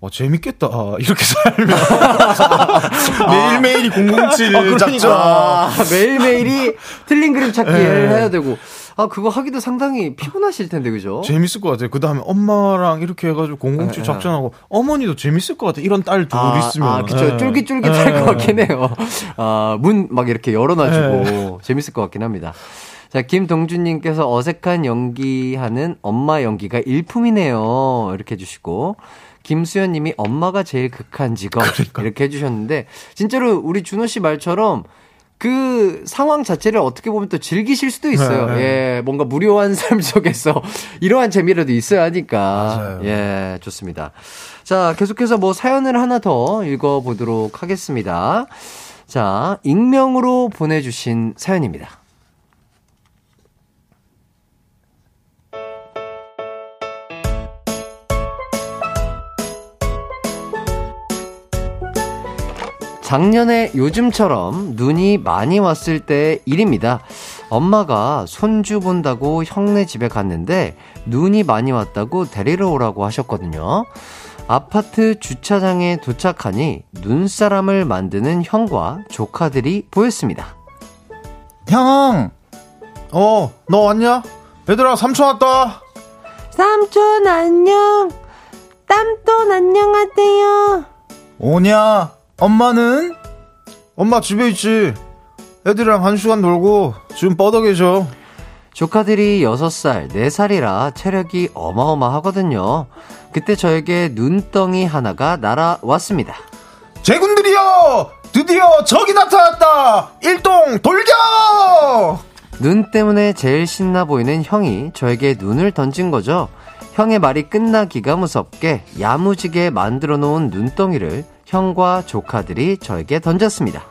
[SPEAKER 7] 와 재밌겠다. 아, 이렇게 살면 매일매일이 007
[SPEAKER 1] 아, 그러니까.
[SPEAKER 7] 작전.
[SPEAKER 1] 아, 매일매일이 틀린 그림 찾기를
[SPEAKER 7] 네.
[SPEAKER 1] 해야 되고. 아, 그거 하기도 상당히 피곤하실 텐데, 그죠?
[SPEAKER 7] 재밌을 것 같아요. 그 다음에 엄마랑 이렇게 해가지고 007
[SPEAKER 1] 네,
[SPEAKER 7] 작전하고 어머니도 재밌을 것 같아. 이런 딸 둘
[SPEAKER 1] 아,
[SPEAKER 7] 있으면.
[SPEAKER 1] 아, 그쵸.
[SPEAKER 7] 예.
[SPEAKER 1] 쫄깃쫄깃할
[SPEAKER 7] 예.
[SPEAKER 1] 것 같긴 해요. 아, 문 막 이렇게 열어놔주고 재밌을 것 같긴 합니다. 자, 김동준님께서 어색한 연기하는 엄마 연기가 일품이네요. 이렇게 해주시고. 김수현님이 엄마가 제일 극한 직업. 이렇게 해주셨는데, 진짜로 우리 준호 씨 말처럼 그 상황 자체를 어떻게 보면 또 즐기실 수도 있어요.
[SPEAKER 7] 네, 네.
[SPEAKER 1] 예, 뭔가 무료한 삶 속에서 이러한 재미라도 있어야 하니까.
[SPEAKER 8] 맞아요.
[SPEAKER 1] 예, 좋습니다. 자, 계속해서 뭐 사연을 하나 더 읽어보도록 하겠습니다. 자, 익명으로 보내주신 사연입니다. 작년에 요즘처럼 눈이 많이 왔을 때 일입니다. 엄마가 손주 본다고 형네 집에 갔는데 눈이 많이 왔다고 데리러 오라고 하셨거든요. 아파트 주차장에 도착하니 눈사람을 만드는 형과 조카들이 보였습니다.
[SPEAKER 8] 형,
[SPEAKER 7] 어, 너 왔냐? 얘들아, 삼촌 왔다.
[SPEAKER 2] 삼촌 안녕. 땀돈 안녕하세요.
[SPEAKER 8] 오냐? 엄마는?
[SPEAKER 7] 엄마 집에 있지. 애들이랑 한 시간 놀고 지금 뻗어 계셔.
[SPEAKER 1] 조카들이 6살, 4살이라 체력이 어마어마하거든요. 그때 저에게 눈덩이 하나가 날아왔습니다.
[SPEAKER 7] 제군들이여! 드디어 적이 나타났다! 일동 돌격!
[SPEAKER 1] 눈 때문에 제일 신나 보이는 형이 저에게 눈을 던진 거죠. 형의 말이 끝나기가 무섭게 야무지게 만들어 놓은 눈덩이를 형과 조카들이 저에게 던졌습니다.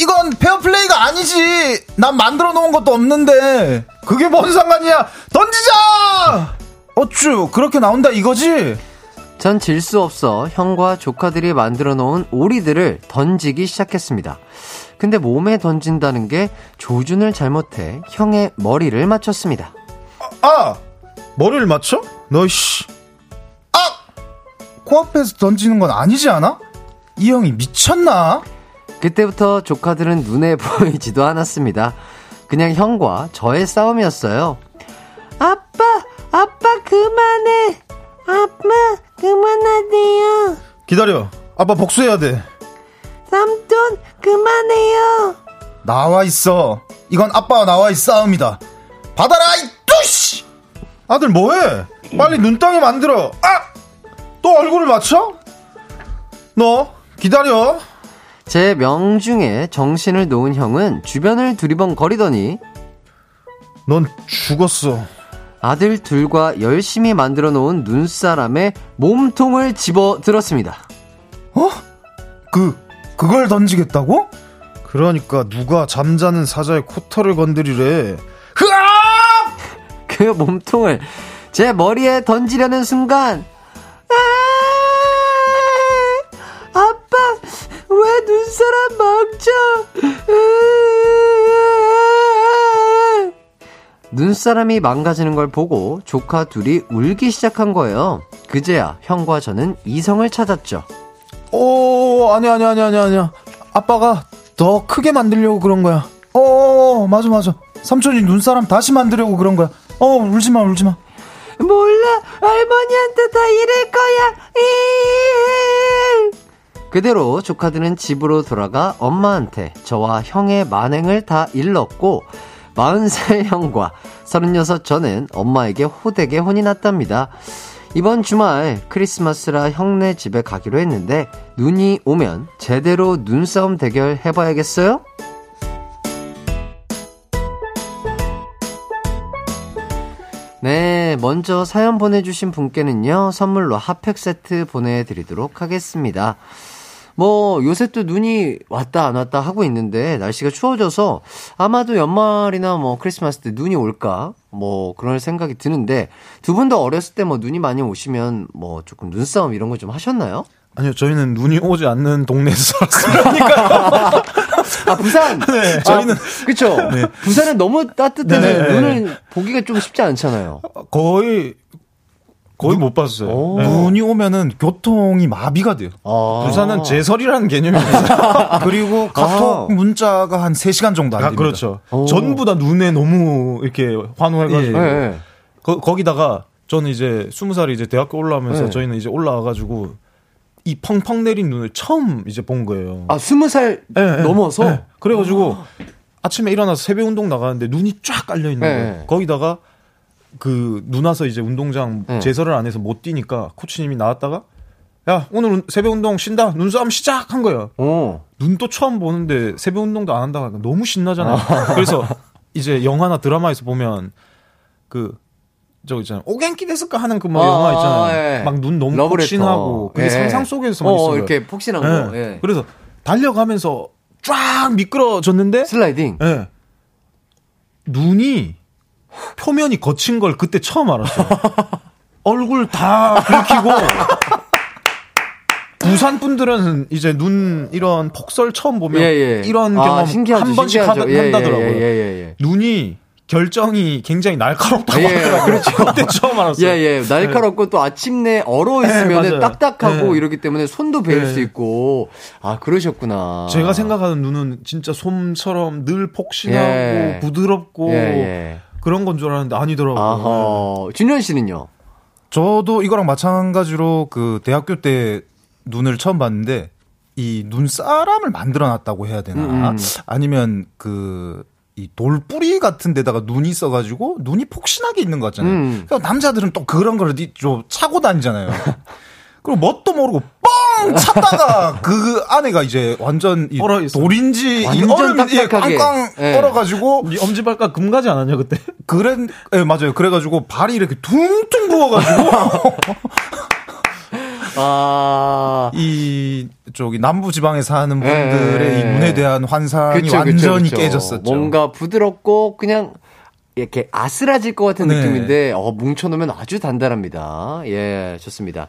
[SPEAKER 8] 이건 페어플레이가 아니지. 난 만들어 놓은 것도 없는데.
[SPEAKER 7] 그게 뭔 상관이야! 던지자!
[SPEAKER 8] 어쭈, 그렇게 나온다 이거지?
[SPEAKER 1] 전 질 수 없어 형과 조카들이 만들어 놓은 오리들을 던지기 시작했습니다. 근데 몸에 던진다는 게 조준을 잘못해 형의 머리를 맞췄습니다.
[SPEAKER 7] 아! 머리를 맞춰? 너, 씨.
[SPEAKER 8] 코앞에서 던지는 건 아니지 않아? 이 형이 미쳤나?
[SPEAKER 1] 그때부터 조카들은 눈에 보이지도 않았습니다. 그냥 형과 저의 싸움이었어요.
[SPEAKER 2] 아빠, 아빠 그만해. 아빠 그만하세요.
[SPEAKER 7] 기다려. 아빠 복수해야 돼.
[SPEAKER 2] 삼촌 그만해요.
[SPEAKER 8] 나와 있어. 이건 아빠와 나와의 싸움이다. 받아라, 이 뚜시!
[SPEAKER 7] 아들 뭐해? 빨리 눈덩이 만들어. 아! 또 얼굴을 맞춰? 너 기다려.
[SPEAKER 1] 제 명중에 정신을 놓은 형은 주변을 두리번 거리더니
[SPEAKER 7] 넌 죽었어.
[SPEAKER 1] 아들 둘과 열심히 만들어 놓은 눈사람에 몸통을 집어 들었습니다.
[SPEAKER 8] 어? 그, 그걸 던지겠다고?
[SPEAKER 7] 그러니까 누가 잠자는 사자의 코털을 건드리래.
[SPEAKER 1] 그 몸통을 제 머리에 던지려는 순간
[SPEAKER 2] 눈사람 망쳐?
[SPEAKER 1] 눈사람이 망가지는 걸 보고 조카 둘이 울기 시작한 거예요. 그제야 형과 저는 이성을 찾았죠.
[SPEAKER 8] 오, 아니야, 아니야, 아니야, 아니야, 아니야. 아빠가 더 크게 만들려고 그런 거야. 어, 맞아, 맞아. 삼촌이 눈사람 다시 만들려고 그런 거야. 어, 울지 마, 울지 마.
[SPEAKER 2] 몰라 할머니한테 다 이럴 거야.
[SPEAKER 1] 그대로 조카들은 집으로 돌아가 엄마한테 저와 형의 만행을 다 일렀고 40살 형과 36 저는 엄마에게 호되게 혼이 났답니다. 이번 주말 크리스마스라 형네 집에 가기로 했는데 눈이 오면 제대로 눈싸움 대결 해봐야겠어요? 네, 먼저 사연 보내주신 분께는요, 선물로 핫팩 세트 보내드리도록 하겠습니다. 뭐, 요새 또 눈이 왔다 안 왔다 하고 있는데, 날씨가 추워져서 아마도 연말이나 뭐 크리스마스 때 눈이 올까? 뭐, 그런 생각이 드는데, 두분다 어렸을 때 뭐 눈이 많이 오시면 뭐 조금 눈싸움 이런 거 좀 하셨나요?
[SPEAKER 7] 아니요, 저희는 눈이 오지 않는 동네에서 살았으니까.
[SPEAKER 1] 아, 부산!
[SPEAKER 7] 네, 저희는.
[SPEAKER 1] 아, 그쵸? 부산은 너무 따뜻해서
[SPEAKER 7] 네, 네.
[SPEAKER 1] 눈을 보기가 좀 쉽지 않잖아요.
[SPEAKER 7] 거의, 거의 못 봤어요.
[SPEAKER 1] 오.
[SPEAKER 7] 네.
[SPEAKER 8] 눈이 오면은 교통이 마비가 돼요.
[SPEAKER 1] 아.
[SPEAKER 7] 부산은 제설이라는 개념이 있어요.
[SPEAKER 8] 그리고 카톡 문자가 한 3시간 정도 안
[SPEAKER 7] 아,
[SPEAKER 8] 됩니다.
[SPEAKER 7] 그렇죠.
[SPEAKER 1] 오.
[SPEAKER 7] 전부 다 눈에 너무 이렇게 환호해가지고.
[SPEAKER 8] 예.
[SPEAKER 1] 네.
[SPEAKER 7] 거, 거기다가 저는 이제 스무 살이 이제 대학교 올라오면서
[SPEAKER 1] 네.
[SPEAKER 7] 저희는 이제 올라와가지고 이 펑펑 내린 눈을 처음 이제 본 거예요.
[SPEAKER 1] 아, 스무 살
[SPEAKER 7] 예, 예.
[SPEAKER 1] 넘어서?
[SPEAKER 7] 예. 그래가지고 아침에 일어나서 새벽 운동 나가는데 눈이 쫙 깔려 있는
[SPEAKER 1] 네.
[SPEAKER 7] 거예요. 거기다가 그눈 와서 이제 운동장
[SPEAKER 1] 네.
[SPEAKER 7] 제설을 안 해서 못 뛰니까 코치님이 나왔다가 야 오늘 운- 새벽 운동 쉰다 눈싸움 시작한 거예요.
[SPEAKER 1] 오.
[SPEAKER 7] 눈도 처음 보는데 새벽 운동도 안 한다고 하니까 너무 신나잖아요. 그래서 이제 영화나 드라마에서 보면 그 저기 있잖아요. 오겐키 데스까 하는 그뭐
[SPEAKER 1] 아,
[SPEAKER 7] 영화 있잖아요.
[SPEAKER 1] 예.
[SPEAKER 7] 막눈 너무
[SPEAKER 1] 러브레터.
[SPEAKER 7] 폭신하고 그게
[SPEAKER 1] 예.
[SPEAKER 7] 상상 속에서만
[SPEAKER 1] 어,
[SPEAKER 7] 있어요.
[SPEAKER 1] 이렇게 폭신한
[SPEAKER 7] 예.
[SPEAKER 1] 거. 예.
[SPEAKER 7] 그래서 달려가면서 쫙 미끄러졌는데
[SPEAKER 1] 슬라이딩.
[SPEAKER 7] 예. 눈이 표면이 거친 걸 그때 처음 알았어요. 얼굴 다 긁히고 부산 분들은 이제 눈 이런 폭설 처음 보면
[SPEAKER 1] 예, 예.
[SPEAKER 7] 이런
[SPEAKER 1] 아,
[SPEAKER 7] 경험
[SPEAKER 1] 신기하죠,
[SPEAKER 7] 한 번씩.
[SPEAKER 1] 하, 예,
[SPEAKER 7] 한다더라고요.
[SPEAKER 1] 예, 예, 예, 예.
[SPEAKER 7] 눈이 결정이 굉장히 날카롭다고
[SPEAKER 1] 예,
[SPEAKER 7] 하더라고요.
[SPEAKER 1] 그렇죠.
[SPEAKER 7] 그때 처음 알았어요.
[SPEAKER 1] 예, 예. 날카롭고 또 아침 내 얼어 있으면. 딱딱하고
[SPEAKER 7] 네.
[SPEAKER 1] 이러기 때문에 손도 베일
[SPEAKER 7] 네.
[SPEAKER 1] 수 있고. 아, 그러셨구나.
[SPEAKER 7] 제가 생각하는 눈은 진짜 솜처럼 늘 폭신하고
[SPEAKER 1] 예.
[SPEAKER 7] 부드럽고
[SPEAKER 1] 예, 예.
[SPEAKER 7] 그런 건 줄 알았는데 아니더라고요.
[SPEAKER 1] 아하. 준현 씨는요?
[SPEAKER 8] 저도 이거랑 마찬가지로 그 대학교 때 눈을 처음 봤는데 이 눈사람을 만들어 놨다고 해야 되나?
[SPEAKER 1] 음, 음.
[SPEAKER 8] 아니면 그 이 돌뿌리 같은 데다가 눈이 있어가지고 눈이 폭신하게 있는 거 같잖아요.
[SPEAKER 1] 음.
[SPEAKER 8] 그러니까 남자들은 또 그런 걸 좀 차고 다니잖아요. 그리고 뭣도 모르고 뻥 찼다가 그 안에가 이제 완전 이. 돌인지
[SPEAKER 1] 완전
[SPEAKER 8] 얼음이 예. 꽝꽝
[SPEAKER 1] 예.
[SPEAKER 8] 얼어가지고
[SPEAKER 7] 네 엄지발가락 금가지 않았냐 그때?
[SPEAKER 8] 그래, 예, 맞아요. 그래가지고 발이 이렇게 퉁퉁 부어가지고
[SPEAKER 1] 아.
[SPEAKER 8] 이 저기 남부 지방에 사는
[SPEAKER 1] 예,
[SPEAKER 8] 분들의
[SPEAKER 1] 예,
[SPEAKER 8] 이 눈에
[SPEAKER 1] 예.
[SPEAKER 8] 대한 환상이
[SPEAKER 1] 그쵸, 그쵸,
[SPEAKER 8] 완전히
[SPEAKER 1] 그쵸.
[SPEAKER 8] 깨졌었죠.
[SPEAKER 1] 뭔가 부드럽고 그냥 이렇게 아스라질 것 같은
[SPEAKER 8] 네.
[SPEAKER 1] 느낌인데 어, 뭉쳐놓으면 아주 단단합니다. 예, 좋습니다.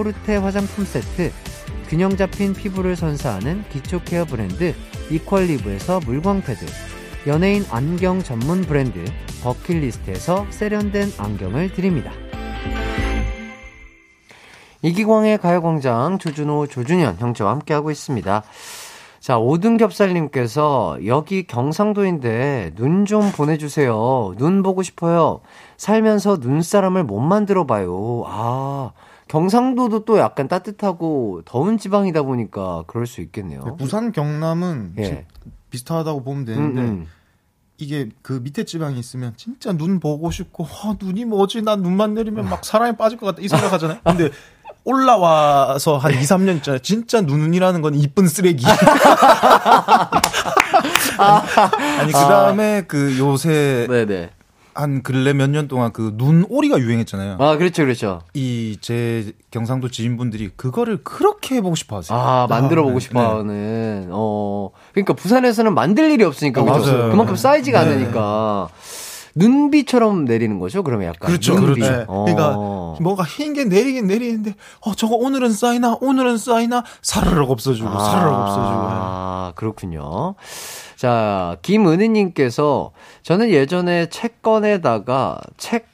[SPEAKER 1] 코르테 화장품 세트, 균형 잡힌 피부를 선사하는 기초 케어 브랜드 이퀄리브에서 물광 패드, 연예인 안경 전문 브랜드 버킷리스트에서 세련된 안경을 드립니다. 이기광의 가요광장 조준호, 조준현 형제와 함께하고 있습니다. 자, 오등겹살님께서 여기 경상도인데 눈 좀 보내주세요. 눈 보고 싶어요. 살면서 눈사람을 못 만들어 봐요. 아, 경상도도 또 약간 따뜻하고 더운 지방이다 보니까 그럴 수 있겠네요.
[SPEAKER 7] 부산 경남은
[SPEAKER 1] 예.
[SPEAKER 7] 지- 비슷하다고 보면 되는데
[SPEAKER 1] 음, 음.
[SPEAKER 7] 이게 그 밑에 지방에 있으면 진짜 눈 보고 싶고 아, 눈이 뭐지 난 눈만 내리면 막 사랑에 빠질 것 같다 이 생각하잖아요. 근데 올라와서 한 2, 3년 있잖아요. 진짜 눈이라는 건 이쁜 쓰레기. 아니 그 다음에 그 요새
[SPEAKER 1] 네네.
[SPEAKER 7] 한 근래 몇 년 동안 그 눈오리가 유행했잖아요.
[SPEAKER 1] 아, 그렇죠, 그렇죠.
[SPEAKER 7] 이 제 경상도 지인분들이 그거를 그렇게 해보고 싶어 하세요.
[SPEAKER 1] 아, 만들어 보고
[SPEAKER 7] 네,
[SPEAKER 1] 싶어
[SPEAKER 7] 네.
[SPEAKER 1] 하는, 어. 그러니까 부산에서는 만들 일이 없으니까,
[SPEAKER 7] 어,
[SPEAKER 1] 그죠?
[SPEAKER 7] 맞아요.
[SPEAKER 1] 그만큼 쌓이지가
[SPEAKER 7] 네.
[SPEAKER 1] 않으니까. 눈비처럼 내리는 거죠? 그러면 약간.
[SPEAKER 7] 그렇죠,
[SPEAKER 1] 눈비.
[SPEAKER 7] 그렇죠.
[SPEAKER 1] 어.
[SPEAKER 7] 그러니까 뭐가 흰 게 내리긴 내리는데 어 저거 오늘은 쌓이나 오늘은 쌓이나 사르륵 없어지고 사르륵 없어지고.
[SPEAKER 1] 아, 그렇군요. 자, 김은희님께서 저는 예전에 책 꺼내다가 책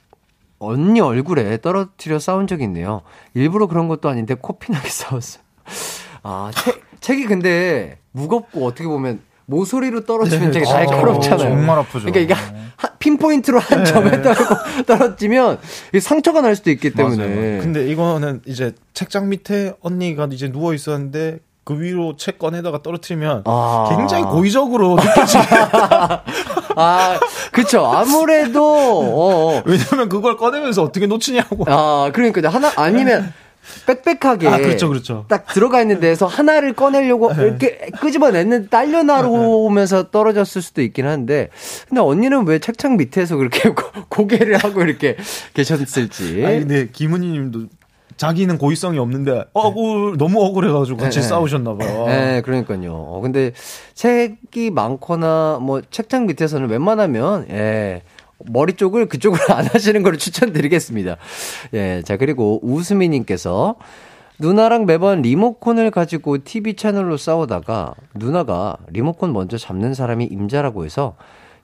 [SPEAKER 1] 언니 얼굴에 떨어뜨려 싸운 적이 있네요. 일부러 그런 것도 아닌데 코피나게 싸웠어요. 아, 책, 책이 근데 무겁고 어떻게 보면 모서리로 떨어지면 되게
[SPEAKER 7] 아,
[SPEAKER 1] 날카롭잖아요.
[SPEAKER 7] 정말 아프죠.
[SPEAKER 1] 그러니까 이게 한- 핀포인트로 한 점에 떨고 떨어지면 상처가 날 수도 있기 때문에.
[SPEAKER 7] 맞아요. 근데 이거는 이제 책장 밑에 언니가 이제 누워 있었는데 그 위로 책 꺼내다가 떨어뜨리면
[SPEAKER 1] 아.
[SPEAKER 7] 굉장히 고의적으로 느껴지.
[SPEAKER 1] 아, 그쵸. 아무래도, 어, 어.
[SPEAKER 7] 왜냐면 그걸 꺼내면서 어떻게 놓치냐고.
[SPEAKER 1] 아, 그러니까 하나, 아니면, 빽빽하게.
[SPEAKER 7] 아, 그렇죠, 그렇죠.
[SPEAKER 1] 딱 들어가 있는 데에서 하나를 꺼내려고 이렇게 끄집어냈는데 딸려 나오면서 떨어졌을 수도 있긴 한데, 근데 언니는 왜 책장 밑에서 그렇게 고, 고개를 하고 이렇게 계셨을지.
[SPEAKER 7] 아니 근데 김은희 님도 자기는 고의성이 없는데 억울 너무 억울해가지고 같이
[SPEAKER 1] 네.
[SPEAKER 7] 싸우셨나 봐요.
[SPEAKER 1] 네, 그러니까요. 어, 근데 책이 많거나 뭐 책장 밑에서는 웬만하면 예. 머리 쪽을 그쪽으로 안 하시는 걸 추천드리겠습니다. 예. 자, 그리고 우수미 님께서 누나랑 매번 리모컨을 가지고 TV 채널로 싸우다가 누나가 리모컨 먼저 잡는 사람이 임자라고 해서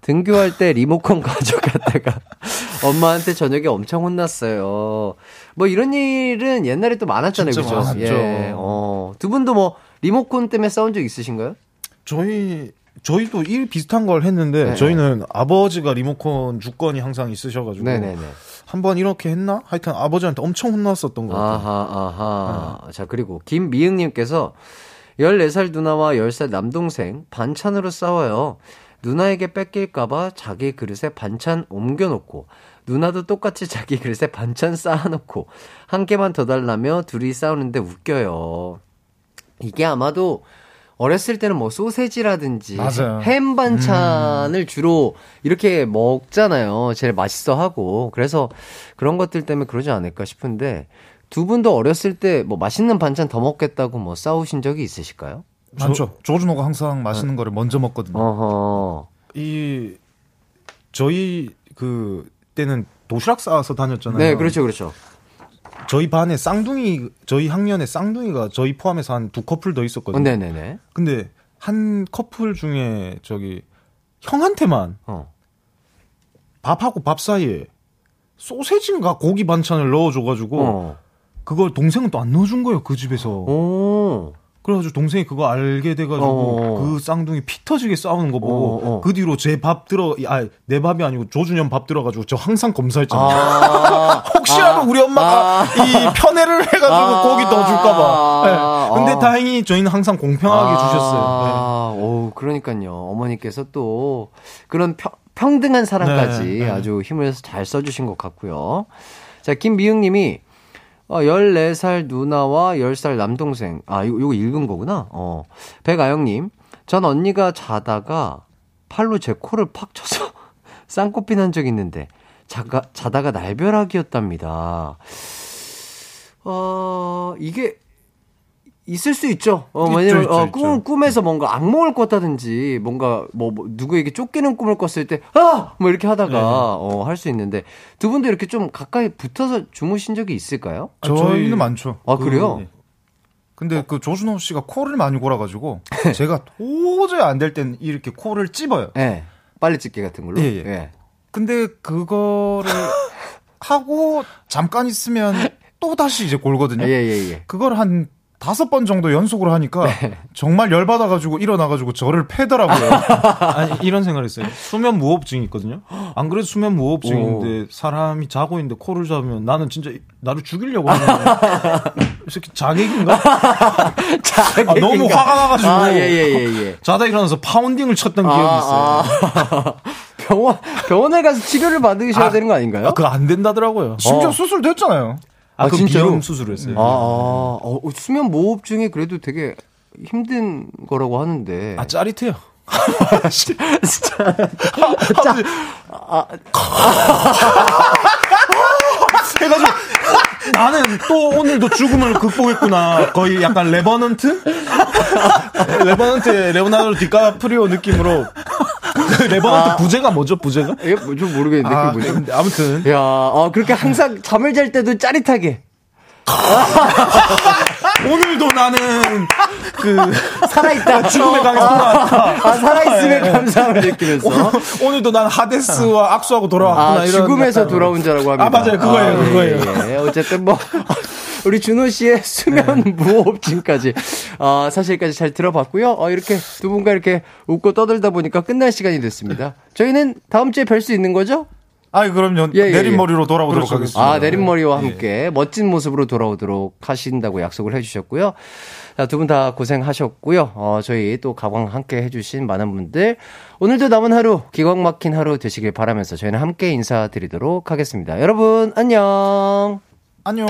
[SPEAKER 1] 등교할 때 리모컨 가져갔다가 엄마한테 저녁에 엄청 혼났어요. 뭐 이런 일은 옛날에 또 많았잖아요. 그죠?
[SPEAKER 7] 많았죠.
[SPEAKER 1] 예. 어. 두 분도 뭐 리모컨 때문에 싸운 적 있으신가요?
[SPEAKER 7] 저희 저희도 일 비슷한 걸 했는데
[SPEAKER 1] 네.
[SPEAKER 7] 저희는 아버지가 리모컨 주권이 항상 있으셔가지고
[SPEAKER 1] 네네네.
[SPEAKER 7] 한번 이렇게 했나? 하여튼 아버지한테 엄청 혼났었던 것 같아요.
[SPEAKER 1] 아하, 아하. 자, 그리고 김미응님께서 14살 누나와 10살 남동생 반찬으로 싸워요. 누나에게 뺏길까봐 자기 그릇에 반찬 옮겨놓고, 누나도 똑같이 자기 그릇에 반찬 쌓아놓고, 한 개만 더 달라며 둘이 싸우는데 웃겨요. 이게 아마도 어렸을 때는 뭐 소세지라든지
[SPEAKER 7] 맞아요.
[SPEAKER 1] 햄 반찬을 주로 이렇게 먹잖아요. 제일 맛있어 하고. 그래서 그런 것들 때문에 그러지 않을까 싶은데 두 분도 어렸을 때 뭐 맛있는 반찬 더 먹겠다고 뭐 싸우신 적이 있으실까요?
[SPEAKER 7] 많죠. 조준호가 항상 맛있는 거를 먼저 먹거든요.
[SPEAKER 1] 어허.
[SPEAKER 7] 이 저희 그 때는 도시락 싸서 다녔잖아요.
[SPEAKER 1] 네, 그렇죠, 그렇죠.
[SPEAKER 7] 저희 반에 쌍둥이 저희 학년에 쌍둥이가 저희 포함해서 한 두 커플 더
[SPEAKER 1] 어,
[SPEAKER 7] 있었거든요.
[SPEAKER 1] 네네네.
[SPEAKER 7] 근데 한 커플 중에 저기 형한테만
[SPEAKER 1] 어.
[SPEAKER 7] 밥하고 밥 사이에 소세지인가 고기 반찬을 넣어줘가지고
[SPEAKER 1] 어.
[SPEAKER 7] 그걸 동생은 또 안 넣어준 거예요 그 집에서.
[SPEAKER 1] 오.
[SPEAKER 7] 그래가지고 동생이 그거 알게 돼가지고
[SPEAKER 1] 어.
[SPEAKER 7] 그 쌍둥이 피 터지게 싸우는 거 보고
[SPEAKER 1] 어, 어.
[SPEAKER 7] 그 뒤로 제 밥 들어 아내 밥이 아니고 조준현 밥 들어가지고 저 항상 검사했잖아요.
[SPEAKER 1] 아.
[SPEAKER 7] 혹시라도 우리 엄마가 이 편애를 해가지고
[SPEAKER 1] 아.
[SPEAKER 7] 고기 넣어줄까봐. 네. 근데
[SPEAKER 1] 아.
[SPEAKER 7] 다행히 저희는 항상 공평하게 주셨어요.
[SPEAKER 1] 아, 오, 그러니까요. 어머니께서 또 그런 평, 평등한 사랑까지
[SPEAKER 7] 네, 네.
[SPEAKER 1] 아주 힘을 잘 써주신 것 같고요. 자, 김미영 님이 어, 14살 누나와 10살 남동생. 아, 이거, 이거 읽은 거구나. 어. 백아영님, 전 언니가 자다가 팔로 제 코를 팍 쳐서 쌍코피 난 적 있는데, 자가, 자다가 날벼락이었답니다. 어, 이게, 있을 수 있죠. 어,
[SPEAKER 7] 있죠,
[SPEAKER 1] 왜냐면,
[SPEAKER 7] 있죠,
[SPEAKER 1] 어,
[SPEAKER 7] 있죠.
[SPEAKER 1] 꿈, 꿈에서 뭔가 악몽을 꿨다든지, 뭔가, 뭐, 뭐 누구에게 쫓기는 꿈을 꿨을 때, 아! 뭐 이렇게 하다가,
[SPEAKER 7] 네.
[SPEAKER 1] 어, 할 수 있는데, 두 분도 이렇게 좀 가까이 붙어서 주무신 적이 있을까요?
[SPEAKER 7] 아, 저희는 많죠.
[SPEAKER 1] 아,
[SPEAKER 7] 그-
[SPEAKER 1] 그래요?
[SPEAKER 7] 근데 그 조준호 씨가 코를 많이 골아 가지고 제가 도저히 안 될 땐 이렇게 코를 찝어요.
[SPEAKER 1] 예. 네. 빨리 찍기 같은 걸로?
[SPEAKER 7] 예, 예. 근데 그거를 하고 잠깐 있으면 또 다시 이제 골거든요.
[SPEAKER 1] 예, 예, 예.
[SPEAKER 7] 그걸 한
[SPEAKER 8] 다섯 번 정도 연속으로 하니까
[SPEAKER 1] 네.
[SPEAKER 8] 정말 열받아가지고 일어나가지고 저를 패더라고요.
[SPEAKER 7] 아니 이런 생각을 했어요. 수면 무호흡증이 있거든요. 안 그래도 수면 무호흡증인데 사람이 자고 있는데 코를 잡으면 나는 진짜 나를 죽이려고 하는 거야. 이 새끼 자객인가? 아, 너무 화가 나가지고
[SPEAKER 1] 아, 예, 예, 예, 예.
[SPEAKER 7] 자다 일어나서 파운딩을 쳤던 기억이 있어요.
[SPEAKER 1] 아, 아. 병원, 병원에 가서 치료를 받으셔야 되는 거 아닌가요?
[SPEAKER 7] 아, 그거 안 된다더라고요.
[SPEAKER 8] 심지어
[SPEAKER 1] 어.
[SPEAKER 8] 수술도 했잖아요.
[SPEAKER 7] 아,
[SPEAKER 1] 아,
[SPEAKER 7] 그? 비염 수술을 했어요.
[SPEAKER 1] 아, 아, 어, 수면 모호흡증이 그래도 되게 힘든 거라고 하는데.
[SPEAKER 7] 아, 짜릿해요. 해가지고 나는 또 오늘도 죽음을 극복했구나. 거의 약간 Revenant? Revenant의 레오나르도 디카프리오 느낌으로. 그 Revenant 부제가 뭐죠? 부제가?
[SPEAKER 1] 이게 뭐, 좀 모르겠는데,
[SPEAKER 7] 아,
[SPEAKER 1] 그게 뭐죠?
[SPEAKER 7] 근데 아무튼
[SPEAKER 1] 야, 어, 그렇게 항상 잠을 잘 때도 짜릿하게.
[SPEAKER 7] 오늘도 나는 그
[SPEAKER 1] 살아있다.
[SPEAKER 7] 죽음의 강에서 돌아왔다.
[SPEAKER 1] 아, 살아있음의
[SPEAKER 7] 예.
[SPEAKER 1] 감사함을 느끼면서.
[SPEAKER 7] 오 늘도 난 하데스와 악수하고 돌아왔구나.
[SPEAKER 1] 아,
[SPEAKER 7] 이런
[SPEAKER 1] 죽음에서 돌아온 자라고 합니다.
[SPEAKER 7] 아, 맞아요. 그거예요.
[SPEAKER 1] 예,
[SPEAKER 7] 그거예요.
[SPEAKER 1] 예. 어쨌든 뭐, 우리 준호 씨의 수면
[SPEAKER 7] 네.
[SPEAKER 1] 무호흡증까지, 어, 사실까지 잘 들어봤고요. 어, 이렇게 두 분과 이렇게 웃고 떠들다 보니까 끝날 시간이 됐습니다. 저희는 다음 주에 뵐 수 있는 거죠?
[SPEAKER 8] 아이, 그럼요.
[SPEAKER 1] 예, 예,
[SPEAKER 8] 내린
[SPEAKER 1] 예.
[SPEAKER 8] 머리로 돌아오도록
[SPEAKER 7] 그렇죠,
[SPEAKER 8] 하겠습니다.
[SPEAKER 1] 아, 내린머리와 함께 멋진 모습으로 돌아오도록 하신다고 약속을 해주셨고요. 자, 두 분 다 고생하셨고요. 어, 저희 또 가광 함께 해주신 많은 분들. 오늘도 남은 하루, 기광 막힌 하루 되시길 바라면서 저희는 함께 인사드리도록 하겠습니다. 여러분, 안녕!
[SPEAKER 8] 안녕.